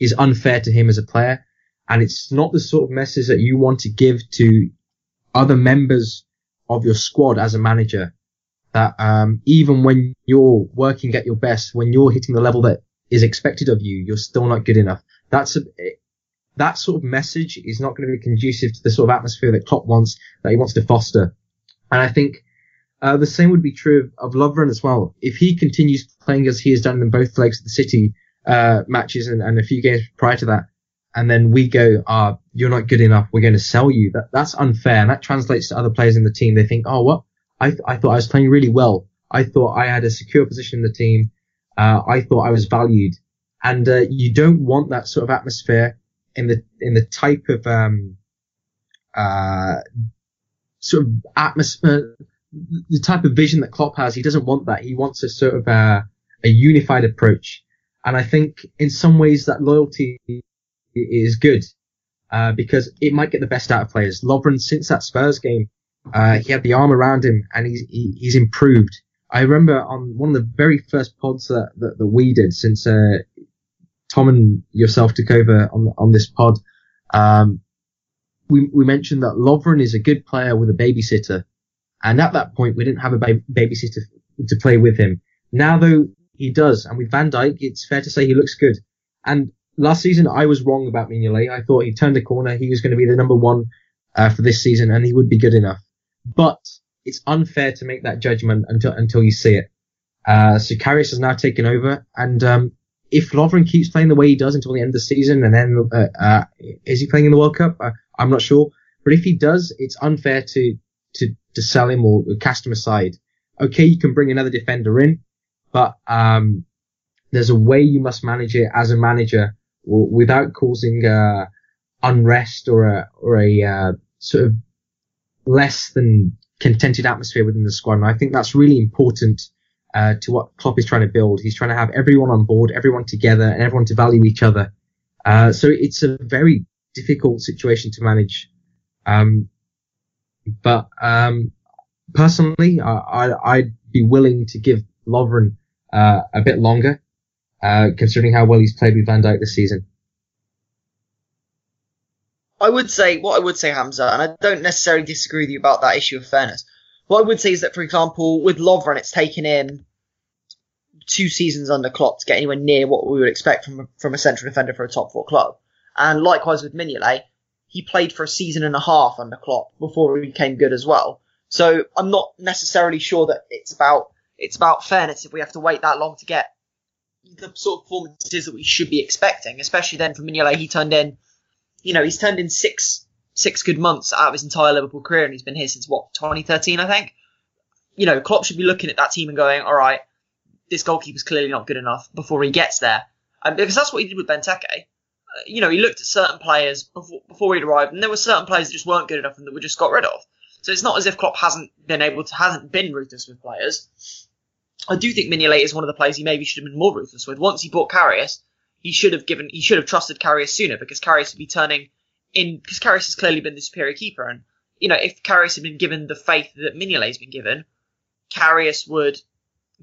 is unfair to him as a player. And it's not the sort of message that you want to give to other members of your squad as a manager. That um, even when you're working at your best, when you're hitting the level that is expected of you, you're still not good enough. That's a, that sort of message is not going to be conducive to the sort of atmosphere that Klopp wants, that he wants to foster. And I think uh, the same would be true of, of Lovren as well. If he continues playing as he has done in both legs of the City uh, matches and, and a few games prior to that, and then we go, ah, you're not good enough, we're going to sell you. That that's unfair, and that translates to other players in the team. They think, oh, what? I th- I thought I was playing really well. I thought I had a secure position in the team. Uh, I thought I was valued, and uh, you don't want that sort of atmosphere in the in the type of um, uh, sort of atmosphere, the type of vision that Klopp has. He doesn't want that. He wants a sort of a, a unified approach, and I think in some ways that loyalty is good uh, because it might get the best out of players. Lovren, since that Spurs game, uh, he had the arm around him and he's he, he's improved. I remember on one of the very first pods that that, that we did since uh, Tom and yourself took over on on this pod. Um, we we mentioned that Lovren is a good player with a babysitter, and at that point we didn't have a ba- babysitter to play with him. Now though he does, and with Van Dijk, it's fair to say he looks good. And last season I was wrong about Mignolet. I thought he turned the corner. He was going to be the number one uh, for this season, and he would be good enough. But it's unfair to make that judgment until until you see it. Uh, so Karius has now taken over, and um, if Lovren keeps playing the way he does until the end of the season, and then uh, uh, is he playing in the World Cup? Uh, I'm not sure. But if he does, it's unfair to to to sell him or cast him aside. Okay, you can bring another defender in, but um, there's a way you must manage it as a manager without causing uh, unrest or a or a uh, sort of less than contented atmosphere within the squad. And I think that's really important uh, to what Klopp is trying to build. He's trying to have everyone on board, everyone together, and everyone to value each other. Uh, so it's a very difficult situation to manage. Um, but um, personally, I, would be willing to give Lovren uh, a bit longer, uh, considering how well he's played with Van Dijk this season. I would say what I would say, Hamzah, and I don't necessarily disagree with you about that issue of fairness. What I would say is that, for example, with Lovren, it's taken him two seasons under Klopp to get anywhere near what we would expect from from a central defender for a top four club. And likewise with Mignolet, he played for a season and a half under Klopp before he became good as well. So I'm not necessarily sure that it's about it's about fairness if we have to wait that long to get the sort of performances that we should be expecting, especially then for Mignolet, he turned in, you know, he's turned in six six good months out of his entire Liverpool career, and he's been here since what 2013, I think. You know, Klopp should be looking at that team and going, all right, this goalkeeper's clearly not good enough before he gets there, and because that's what he did with Benteke. You know, he looked at certain players before, before he'd arrived, and there were certain players that just weren't good enough and that we just got rid of. So it's not as if Klopp hasn't been able to, hasn't been ruthless with players. I do think Mignolet is one of the players he maybe should have been more ruthless with. Once he bought Karius, he should have given, he should have trusted Karius sooner because Karius would be turning in, because Karius has clearly been the superior keeper. And, you know, if Karius had been given the faith that Mignolet's been given, Karius would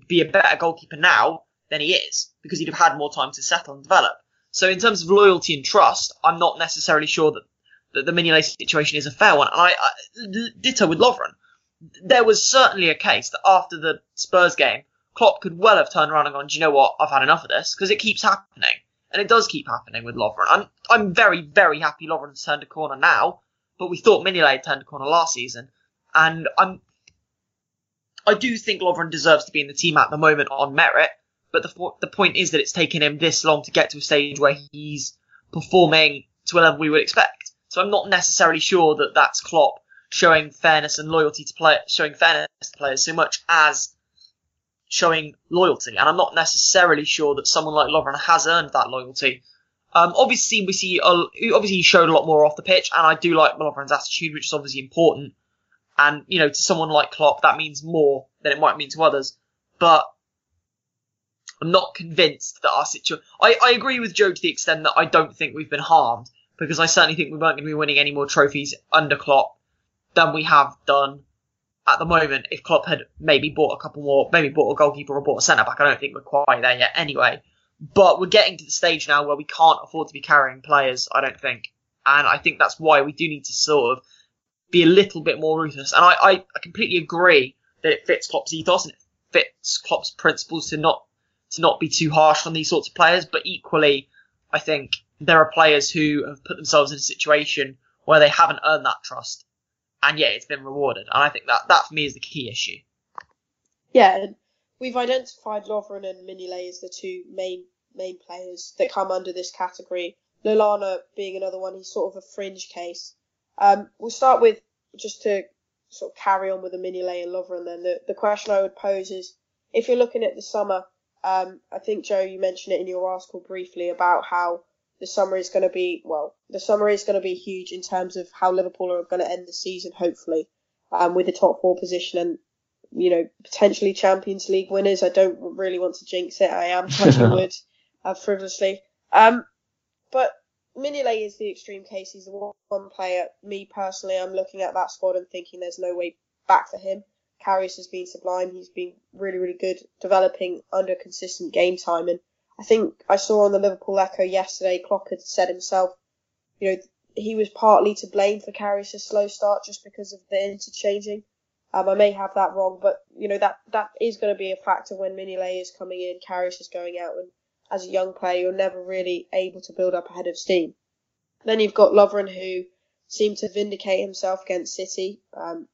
be a better goalkeeper now than he is because he'd have had more time to settle and develop. So in terms of loyalty and trust, I'm not necessarily sure that, that the Mignolet situation is a fair one. And I, I ditto with Lovren. There was certainly a case that after the Spurs game, Klopp could well have turned around and gone, do you know what? I've had enough of this because it keeps happening. And it does keep happening with Lovren. I'm, I'm very, very happy Lovren's turned a corner now, but we thought Mignolet turned a corner last season. And I'm, I do think Lovren deserves to be in the team at the moment on merit, but the, the point is that it's taken him this long to get to a stage where he's performing to a level we would expect. So I'm not necessarily sure that that's Klopp showing fairness and loyalty to play, showing fairness to players so much as showing loyalty. And I'm not necessarily sure that someone like Lovren has earned that loyalty. Um, obviously, we see, uh, obviously he showed a lot more off the pitch, and I do like Lovren's attitude, which is obviously important. And, you know, to someone like Klopp, that means more than it might mean to others. But I'm not convinced that our situation. I, I agree with Joe to the extent that I don't think we've been harmed, because I certainly think we weren't going to be winning any more trophies under Klopp than we have done at the moment, if Klopp had maybe bought a couple more, maybe bought a goalkeeper or bought a centre back, I don't think we're quite there yet anyway. But we're getting to the stage now where we can't afford to be carrying players, I don't think. And I think that's why we do need to sort of be a little bit more ruthless. And I, I, I completely agree that it fits Klopp's ethos and it fits Klopp's principles to not to not be too harsh on these sorts of players. But equally, I think there are players who have put themselves in a situation where they haven't earned that trust and yeah, it's been rewarded. And I think that that for me is the key issue. Yeah, we've identified Lovren and Mignolet as the two main main players that come under this category. Lallana being another one, he's sort of a fringe case. Um, we'll start with just to sort of carry on with the Mignolet and Lovren. Then the the question I would pose is, if you're looking at the summer, um, I think Joe, you mentioned it in your article briefly about how the summer is going to be well. The summer is going to be huge in terms of how Liverpool are going to end the season, hopefully, um, with the top four position and you know potentially Champions League winners. I don't really want to jinx it. I am touching wood uh, frivolously. Um, but Mignolet is the extreme case. He's the one player. Me personally, I'm looking at that squad and thinking there's no way back for him. Karius has been sublime. He's been really, really good, developing under consistent game time, and I think I saw on the Liverpool Echo yesterday, Klopp had said himself, you know, he was partly to blame for Karius' slow start just because of the interchanging. Um, I may have that wrong, but you know that that is going to be a factor when Mignolet is coming in, Karius is going out, and as a young player, you're never really able to build up a head of steam. Then you've got Lovren who seemed to vindicate himself against City. Um,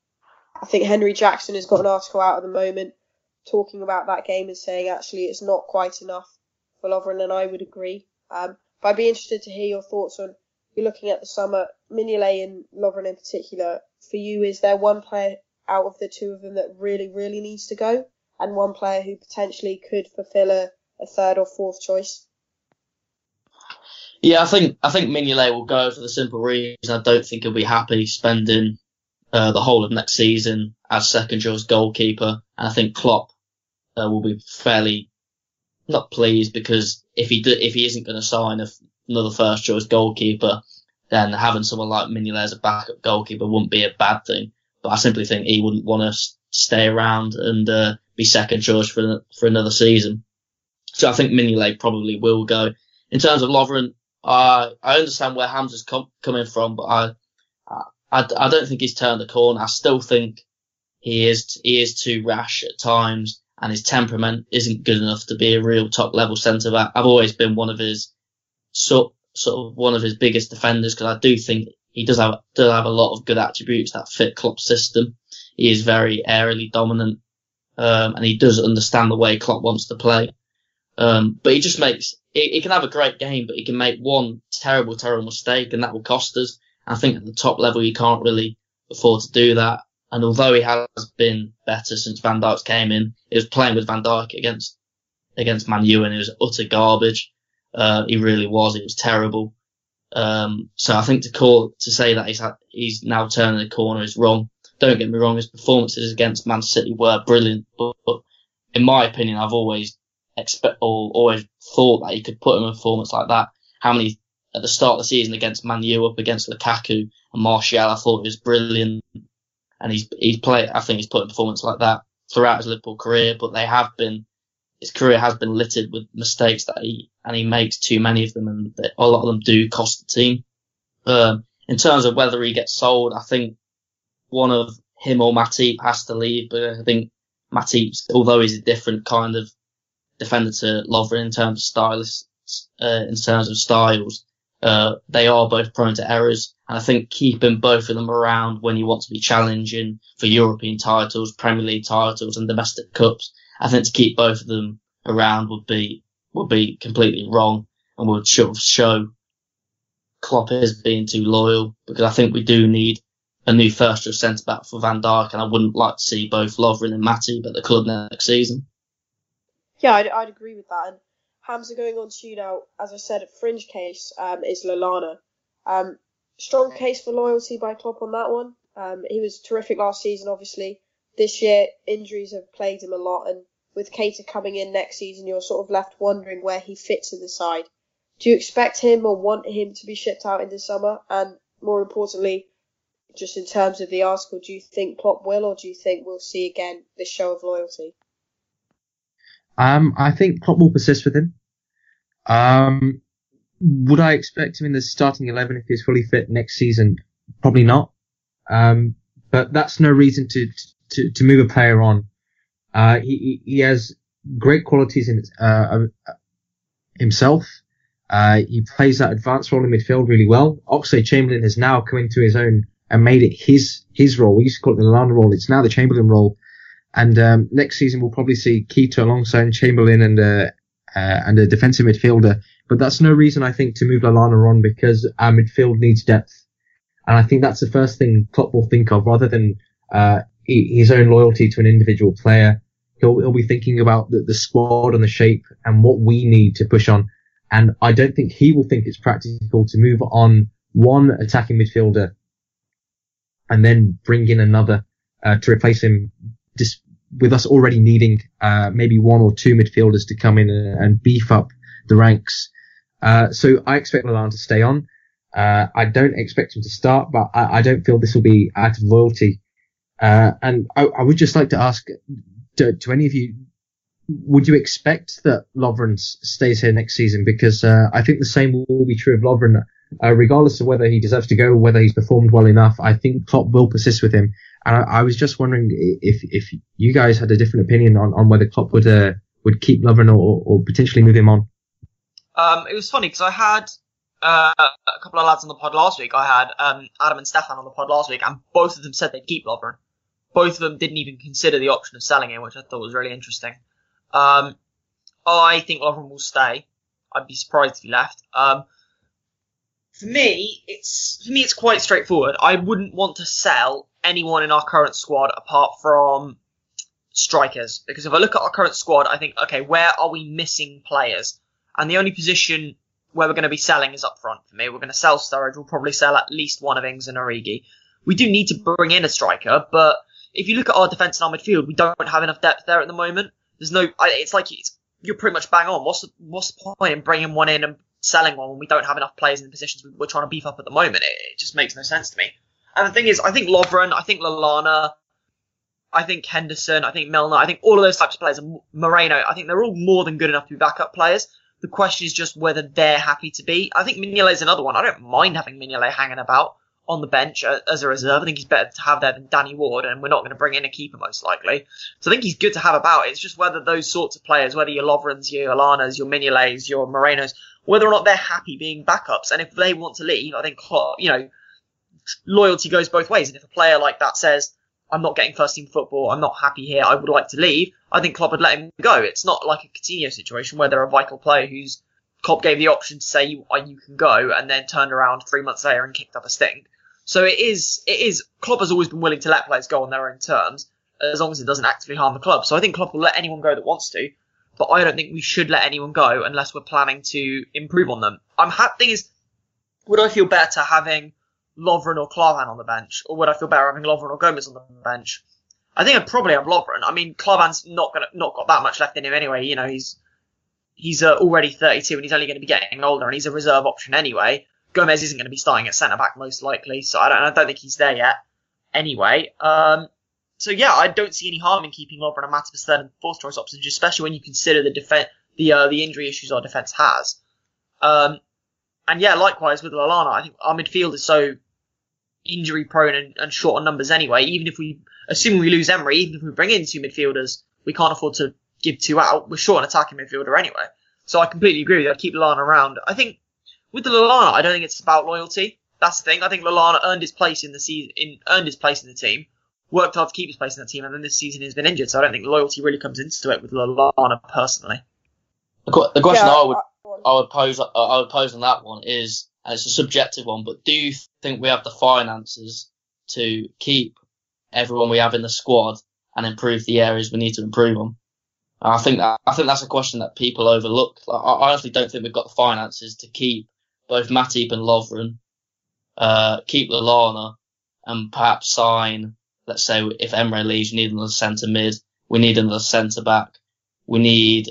I think Henry Jackson has got an article out at the moment talking about that game and saying actually it's not quite enough Lovren, and I would agree. Um, but I'd be interested to hear your thoughts on you're looking at the summer, Mignolet and Lovren in particular. For you, is there one player out of the two of them that really, really needs to go, and one player who potentially could fulfil a, a third or fourth choice? Yeah, I think I think Mignolet will go for the simple reason I don't think he'll be happy spending uh, the whole of next season as second choice goalkeeper, and I think Klopp uh, will be fairly not pleased because if he do, if he isn't going to sign a, another first choice goalkeeper, then having someone like Mignolet as a backup goalkeeper wouldn't be a bad thing. But I simply think he wouldn't want to stay around and uh, be second choice for for another season. So I think Mignolet probably will go. In terms of Lovren, I I understand where Hamzah's com- coming from, but I, I I don't think he's turned the corner. I still think he is he is too rash at times and his temperament isn't good enough to be a real top level centre back. I've always been one of his sort sort of one of his biggest defenders because I do think he does have does have a lot of good attributes that fit Klopp's system. He is very aerially dominant, um, and he does understand the way Klopp wants to play. Um, but he just makes he, he, can have a great game, but he can make one terrible, terrible mistake, and that will cost us. I think at the top level, you can't really afford to do that. And although he has been better since Van Dijk came in, he was playing with Van Dijk against against Man U and it was utter garbage. Uh, he really was. It was terrible. Um, so I think to call to say that he's had, he's now turning the corner is wrong. Don't get me wrong. His performances against Man City were brilliant, but, but in my opinion, I've always expect or always thought that he could put in a performance like that. How many at the start of the season against Man U up against Lukaku and Martial, I thought it was brilliant and he's he's played. I think he's put a performance like that throughout his Liverpool career, but they have been his career has been littered with mistakes that he and he makes too many of them, and a lot of them do cost the team. Um, in terms of whether he gets sold, I think one of him or Matip has to leave, but I think Matip, although he's a different kind of defender to Lovren in terms of stylists, uh, in terms of styles, uh, they are both prone to errors. And I think keeping both of them around when you want to be challenging for European titles, Premier League titles and domestic cups, I think to keep both of them around would be, would be completely wrong and would sort of show Klopp is being too loyal because I think we do need a new first choice centre back for Van Dijk and I wouldn't like to see both Lovren and Matip at the club next season. Yeah, I'd, I'd agree with that. And Hamzah going on to you now, as I said, a fringe case um, is Lallana. Um, strong case for loyalty by Klopp on that one. Um, he was terrific last season, obviously. This year, injuries have plagued him a lot, and with Keita coming in next season, you're sort of left wondering where he fits in the side. Do you expect him or want him to be shipped out in the summer? And more importantly, just in terms of the article, do you think Klopp will, or do you think we'll see again this show of loyalty? Um, I think Klopp will persist with him. Um, would I expect him in the starting 11 if he's fully fit next season? Probably not. Um, but that's no reason to, to, to move a player on. Uh, he, he has great qualities in, uh, himself. Uh, he plays that advanced role in midfield really well. Oxlade Chamberlain has now come into his own and made it his, his role. We used to call it the Lallana role. It's now the Chamberlain role. And, um, next season we'll probably see Keita alongside Chamberlain and, uh, uh, and a defensive midfielder. But that's no reason I think to move Lallana on because our midfield needs depth. And I think that's the first thing Klopp will think of rather than, uh, his own loyalty to an individual player. He'll, he'll be thinking about the, the squad and the shape and what we need to push on. And I don't think he will think it's practical to move on one attacking midfielder and then bring in another uh, to replace him with us already needing uh, maybe one or two midfielders to come in and, and beef up the ranks. Uh, so I expect Milan to stay on. Uh, I don't expect him to start, but I, I don't feel this will be out of loyalty. Uh, and I, I, would just like to ask to, to, any of you, would you expect that Lovren stays here next season? Because uh, I think the same will be true of Lovren, regardless of whether he deserves to go, whether he's performed well enough. I think Klopp will persist with him. And I, I, was just wondering if if you guys had a different opinion on, on whether Klopp would uh, would keep Lovren or, or potentially move him on. Um, it was funny because I had uh, a couple of lads on the pod last week. I had um, Adam and Stefan on the pod last week, and both of them said they'd keep Lovren. Both of them didn't even consider the option of selling him, which I thought was really interesting. Um, I think Lovren will stay. I'd be surprised if he left. Um, for me, it's for me it's quite straightforward. I wouldn't want to sell anyone in our current squad apart from strikers because if I look at our current squad, I think okay, where are we missing players? And the only position where we're going to be selling is up front for me. We're going to sell Sturridge. We'll probably sell at least one of Ings and Origi. We do need to bring in a striker, but if you look at our defence and our midfield, we don't have enough depth there at the moment. There's no. It's like it's, you're pretty much bang on. What's the, what's the point in bringing one in and selling one when we don't have enough players in the positions we're trying to beef up at the moment? It, it just makes no sense to me. And the thing is, I think Lovren, I think Lallana, I think Henderson, I think Milner, I think all of those types of players, Moreno, I think they're all more than good enough to be backup players. The question is just whether they're happy to be. I think Mignolet is another one. I don't mind having Mignolet hanging about on the bench as a reserve. I think he's better to have there than Danny Ward, and we're not going to bring in a keeper most likely. So I think he's good to have about. It's just whether those sorts of players, whether your Lovrens, your Lallanas, your Mignolets, your Morenos, whether or not they're happy being backups. And if they want to leave, I think, you know, loyalty goes both ways. And if a player like that says, I'm not getting first team football, I'm not happy here, I would like to leave, I think Klopp would let him go. It's not like a Coutinho situation where they're a vital player who's Klopp gave the option to say you, uh, you can go and then turned around three months later and kicked up a stink. So it is, it is, Klopp has always been willing to let players go on their own terms, as long as it doesn't actively harm the club. So I think Klopp will let anyone go that wants to, but I don't think we should let anyone go unless we're planning to improve on them. I'm happy, thing is, would I feel better having Lovren or Klavan on the bench, or would I feel better having Lovren or Gomez on the bench? I think I'd probably have Lovren. I mean, Klavan's not gonna, not got that much left in him anyway. You know, he's, he's uh, already 32 and he's only going to be getting older and he's a reserve option anyway. Gomez isn't going to be starting at centre back most likely, so I don't, I don't think he's there yet. Anyway, um, so yeah, I don't see any harm in keeping Lovren and Matip as third and fourth choice options, especially when you consider the defense, the uh, the injury issues our defense has. Um, and yeah, likewise with Lallana, I think our midfield is so injury prone and, and short on numbers anyway. Even if we, assuming we lose Emre, even if we bring in two midfielders, we can't afford to give two out. We're short an attacking midfielder anyway. So I completely agree with you. I keep Lallana around. I think with the Lallana, I don't think it's about loyalty. That's the thing. I think Lallana earned his place in the season, in, earned his place in the team, worked hard to keep his place in the team, and then this season he's been injured. So I don't think loyalty really comes into it with Lallana personally. The, the question yeah, I would I would pose I would pose on that one is, and it's a subjective one, but do you think we have the finances to keep everyone we have in the squad and improve the areas we need to improve on? I think that, I think that's a question that people overlook. I honestly don't think we've got the finances to keep both Matip and Lovren, uh, keep Lallana, and perhaps sign. Let's say if Emre leaves, we need another centre mid. We need another centre back. We need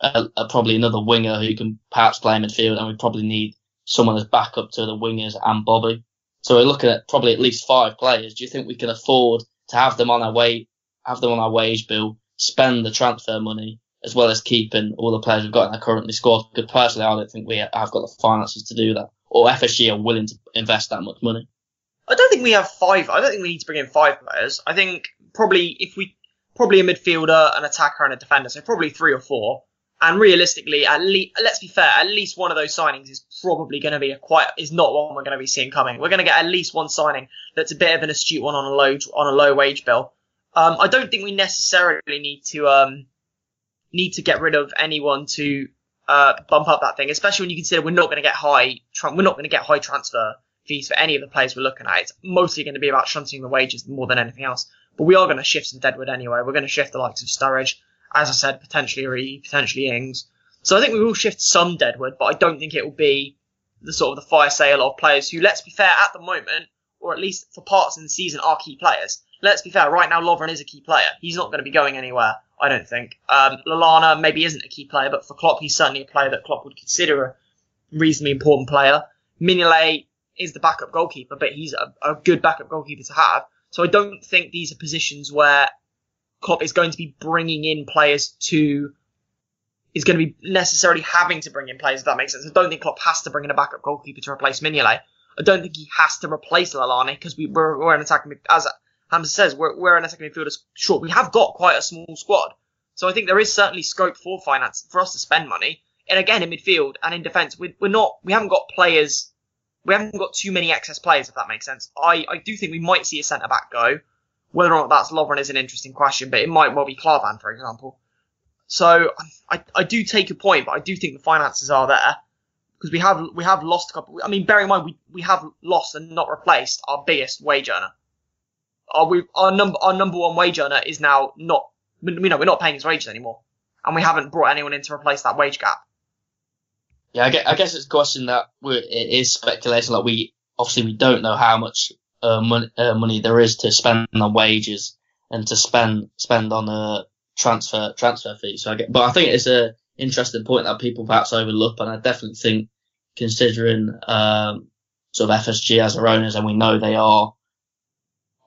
a, a, probably another winger who can perhaps play midfield, and we probably need someone as backup to the wingers and Bobby. So we're looking at probably at least five players. Do you think we can afford to have them on our way, have them on our wage bill, spend the transfer money as well as keeping all the players we've got in our currently squad. Because personally, I don't think we have got the finances to do that, or FSG are willing to invest that much money. I don't think we have five. I don't think we need to bring in five players. I think probably if we probably a midfielder, an attacker, and a defender, so probably three or four. And realistically, at least let's be fair, at least one of those signings is probably going to be a quite is not one we're going to be seeing coming. We're going to get at least one signing that's a bit of an astute one on a low on a low wage bill. Um, I don't think we necessarily need to um, need to get rid of anyone to uh, bump up that thing, especially when you consider we're not going to get high we're not going to get high transfer fees for any of the players we're looking at. It's mostly going to be about shunting the wages more than anything else. But we are going to shift some deadwood anyway. We're going to shift the likes of Sturridge, as I said, potentially Re, potentially Ings. So I think we will shift some deadwood, but I don't think it will be the sort of the fire sale of players who, let's be fair, at the moment, or at least for parts in the season, are key players let's be fair, right now Lovren is a key player. He's not going to be going anywhere, I don't think. Um, Lallana maybe isn't a key player, but for Klopp, he's certainly a player that Klopp would consider a reasonably important player. Mignolet is the backup goalkeeper, but he's a, a good backup goalkeeper to have. So I don't think these are positions where Klopp is going to be bringing in players to is going to be necessarily having to bring in players, if that makes sense. I don't think Klopp has to bring in a backup goalkeeper to replace Mignolet. I don't think he has to replace Lallana because we, we're, we're an attacking, as Hamzah says, we're, we're an attacking midfielder short. We have got quite a small squad. So I think there is certainly scope for finance, for us to spend money. and again in midfield and in defence, we, we're not, we haven't got players, we haven't got too many excess players, if that makes sense. I, I do think we might see a centre back go. Whether or not that's Lovren is an interesting question, but it might well be Klavan, for example. So I, I do take your point, but I do think the finances are there because we have we have lost a couple. I mean, bearing in mind we, we have lost and not replaced our biggest wage earner. Our we our number our number one wage earner is now not you know we're not paying his wages anymore, and we haven't brought anyone in to replace that wage gap. Yeah, I guess, I guess it's a question that it is speculation. Like we obviously we don't know how much uh, money, uh, money there is to spend on wages and to spend spend on a transfer transfer fee. So I get, but I think it's a interesting point that people perhaps overlook, and I definitely think considering um, sort of FSG as our owners, and we know they are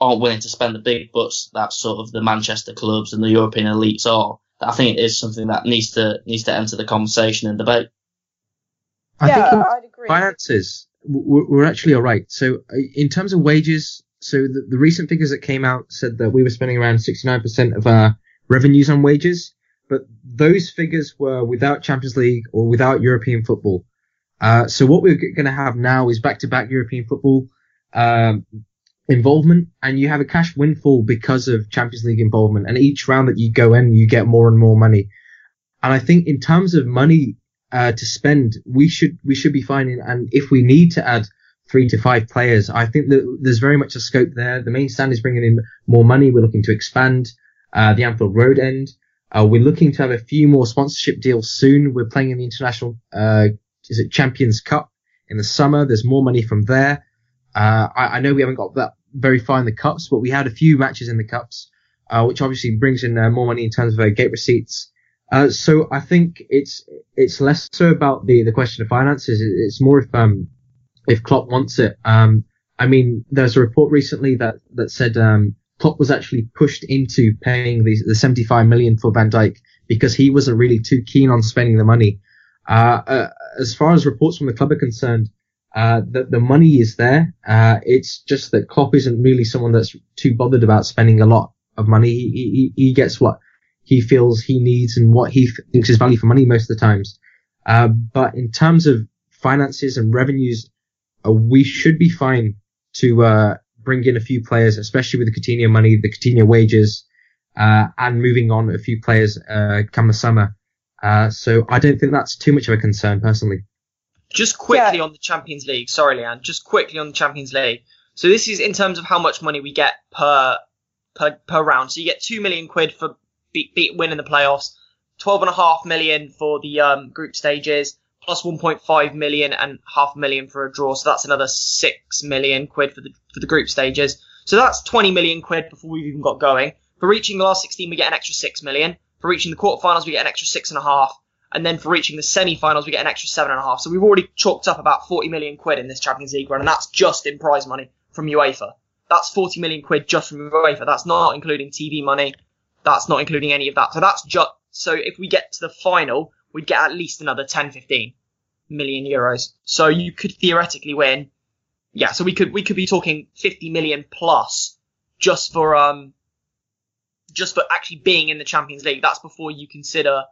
aren't willing to spend the big bucks that sort of the Manchester clubs and the European elites are. I think it is something that needs to needs to enter the conversation and debate. I yeah, think I'd agree. finances, we're, actually all right. So uh, in terms of wages, so the, the recent figures that came out said that we were spending around 69% of our revenues on wages, but those figures were without Champions League or without European football. Uh, so what we're going to have now is back-to-back European football um, involvement, and you have a cash windfall because of Champions League involvement. And each round that you go in, you get more and more money. And I think in terms of money uh, to spend, we should we should be fine. And if we need to add three to five players, I think that there's very much a scope there. The main stand is bringing in more money. We're looking to expand uh, the Anfield Road end. Uh, we're looking to have a few more sponsorship deals soon. We're playing in the international uh, is it Champions Cup in the summer. There's more money from there. Uh, I, I, know we haven't got that very far in the cups, but we had a few matches in the cups, uh, which obviously brings in more money in terms of gate receipts. Uh, so I think it's it's less so about the, the question of finances. It's more if um if Klopp wants it. Um, I mean, there's a report recently that that said um Klopp was actually pushed into paying the the 75 million for Van Dijk because he wasn't really too keen on spending the money. Uh, uh, as far as reports from the club are concerned, uh, the, the money is there. Uh, it's just that Klopp isn't really someone that's too bothered about spending a lot of money. He, he, he gets what he feels he needs and what he thinks is value for money most of the times. Uh, but in terms of finances and revenues, uh, we should be fine to uh, bring in a few players, especially with the Coutinho money, the Coutinho wages, and moving on a few players come the summer. Uh, so I don't think that's too much of a concern personally. Just quickly Yeah. on the Champions League. Sorry, Leanne. Just quickly on the Champions League. So this is in terms of how much money we get per per per round. So you get two million quid for beat, beat winning the playoffs, twelve and a half million for the um, group stages, plus one point five million and half a million for a draw. So that's another six million quid for the for the group stages. So that's twenty million quid before we've even got going. For reaching the last sixteen, we get an extra six million. For reaching the quarterfinals, we get an extra six and a half. And then for reaching the semi-finals, we get an extra seven and a half. So we've already chalked up about 40 million quid in this Champions League run, and that's just in prize money from UEFA. That's 40 million quid just from UEFA. That's not including TV money. That's not including any of that. So that's just, so if we get to the final, we'd get at least another 10, 15 million euros. So you could theoretically win. Yeah, so we could, we could be talking 50 million plus just for, um, just for actually being in the Champions League. That's before you consider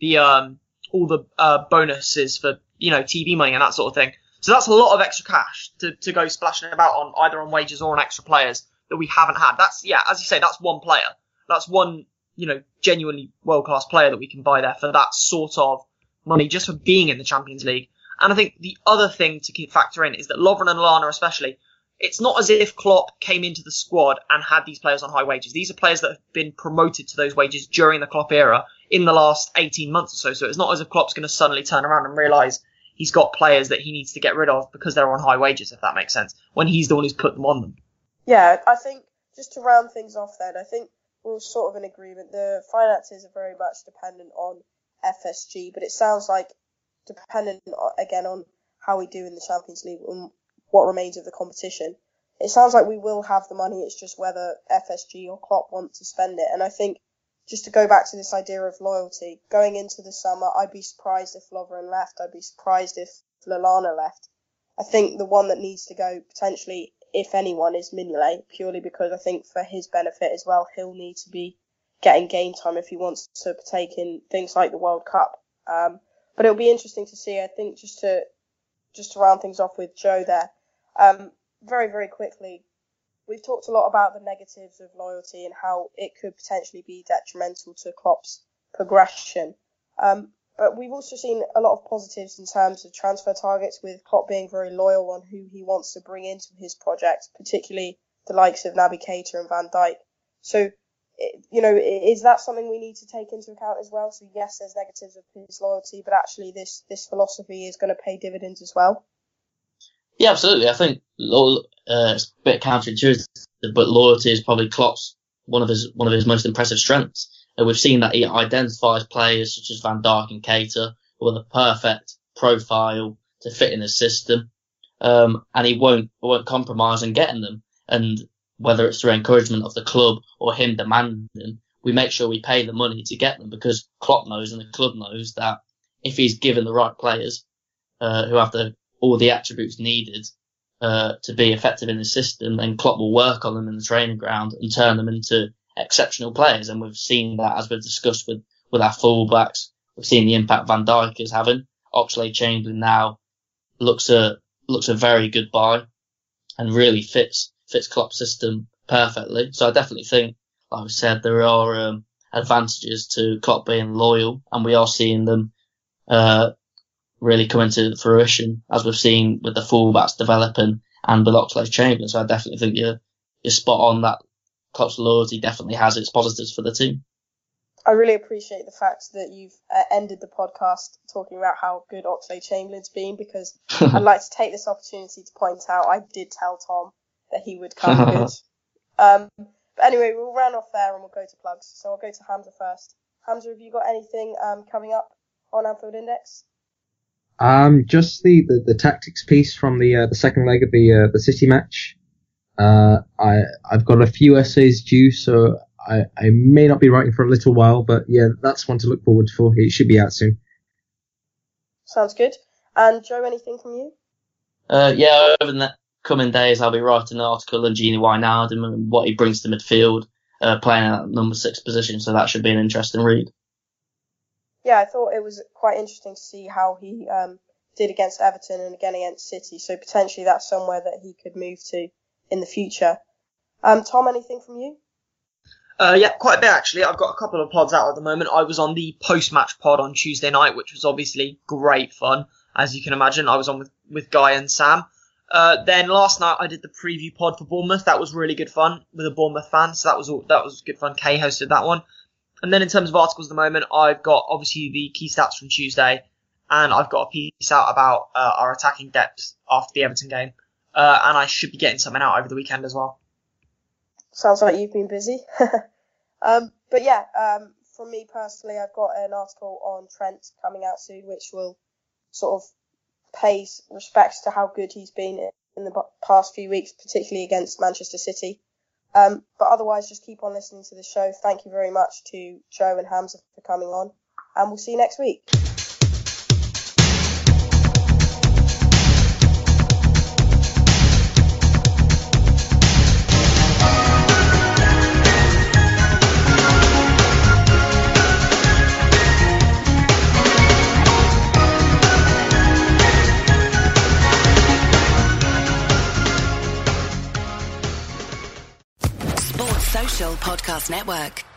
the um all the uh, bonuses for you know TV money and that sort of thing. So that's a lot of extra cash to, to go splashing about on either on wages or on extra players that we haven't had. That's yeah, as you say, that's one player. That's one you know genuinely world class player that we can buy there for that sort of money just for being in the Champions League. And I think the other thing to factor in is that Lovren and Lallana especially, it's not as if Klopp came into the squad and had these players on high wages. These are players that have been promoted to those wages during the Klopp era in the last 18 months or so. So it's not as if Klopp's going to suddenly turn around and realise he's got players that he needs to get rid of because they're on high wages, if that makes sense, when he's the one who's put them on them. Yeah, I think just to round things off then, I think we're sort of in agreement. The finances are very much dependent on FSG, but it sounds like dependent uh, again on how we do in the Champions League and what remains of the competition. It sounds like we will have the money. It's just whether FSG or Klopp want to spend it. And I think just to go back to this idea of loyalty, going into the summer, I'd be surprised if Lovren left. I'd be surprised if Lallana left. I think the one that needs to go potentially, if anyone, is Mignolet, purely because I think for his benefit as well, he'll need to be getting game time if he wants to partake in things like the World Cup. Um, but it'll be interesting to see. I think just to just to round things off with Joe there, um, very very quickly, we've talked a lot about the negatives of loyalty and how it could potentially be detrimental to Klopp's progression. Um, but we've also seen a lot of positives in terms of transfer targets, with Klopp being very loyal on who he wants to bring into his project, particularly the likes of Naby Keita and Van Dijk. So, you know, is that something we need to take into account as well? So yes, there's negatives of his loyalty, but actually this this philosophy is going to pay dividends as well. Yeah, absolutely. I think uh, it's a bit counterintuitive, but loyalty is probably Klopp's one of his one of his most impressive strengths. And we've seen that he identifies players such as Van Dijk and Keita with a perfect profile to fit in his system, um, and he won't won't compromise on getting them. And whether it's through encouragement of the club or him demanding, we make sure we pay the money to get them because Klopp knows and the club knows that if he's given the right players uh, who have the all the attributes needed uh, to be effective in the system, then Klopp will work on them in the training ground and turn them into exceptional players. And we've seen that as we've discussed with, with our fullbacks. We've seen the impact Van Dijk is having. Oxlade Chamberlain now looks a looks a very good buy and really fits fits Klopp's system perfectly. So I definitely think, like I said, there are um, advantages to Klopp being loyal, and we are seeing them uh, really come into fruition as we've seen with the fullbacks developing and with Oxlade Chamberlain. So I definitely think you're you're spot on that Klopp's loyalty definitely has its positives for the team. I really appreciate the fact that you've uh, ended the podcast talking about how good Oxlade Chamberlain's been because I'd like to take this opportunity to point out I did tell Tom that he would come good. Um, but anyway, we'll round off there and we'll go to plugs. So I'll go to Hamzah first. Hamzah, have you got anything um, coming up on Anfield Index? Um, just the, the, the tactics piece from the uh, the second leg of the uh, the City match. Uh, I I've got a few essays due, so I, I may not be writing for a little while, but yeah, that's one to look forward to for. It should be out soon. Sounds good. And Joe, anything from you? Uh, yeah, over the coming days, I'll be writing an article on Gini Wijnaldum and what he brings to midfield, uh, playing at number six position. So that should be an interesting read. Yeah, I thought it was quite interesting to see how he um, did against Everton and again against City. So potentially that's somewhere that he could move to in the future. Um, Tom, anything from you? Uh, yeah, quite a bit actually. I've got a couple of pods out at the moment. I was on the post-match pod on Tuesday night, which was obviously great fun, as you can imagine. I was on with, with Guy and Sam. Uh, then last night I did the preview pod for Bournemouth. That was really good fun with a Bournemouth fan, so that was all, that was good fun. Kay hosted that one. And then in terms of articles at the moment, I've got obviously the key stats from Tuesday, and I've got a piece out about uh, our attacking depth after the Everton game, uh, and I should be getting something out over the weekend as well. Sounds like you've been busy. um, but yeah, um, for me personally, I've got an article on Trent coming out soon, which will sort of pays respects to how good he's been in the past few weeks, particularly against Manchester City. Um, but otherwise, just keep on listening to the show. Thank you very much to Joe and Hamzah for coming on, and we'll see you next week. Podcast Network.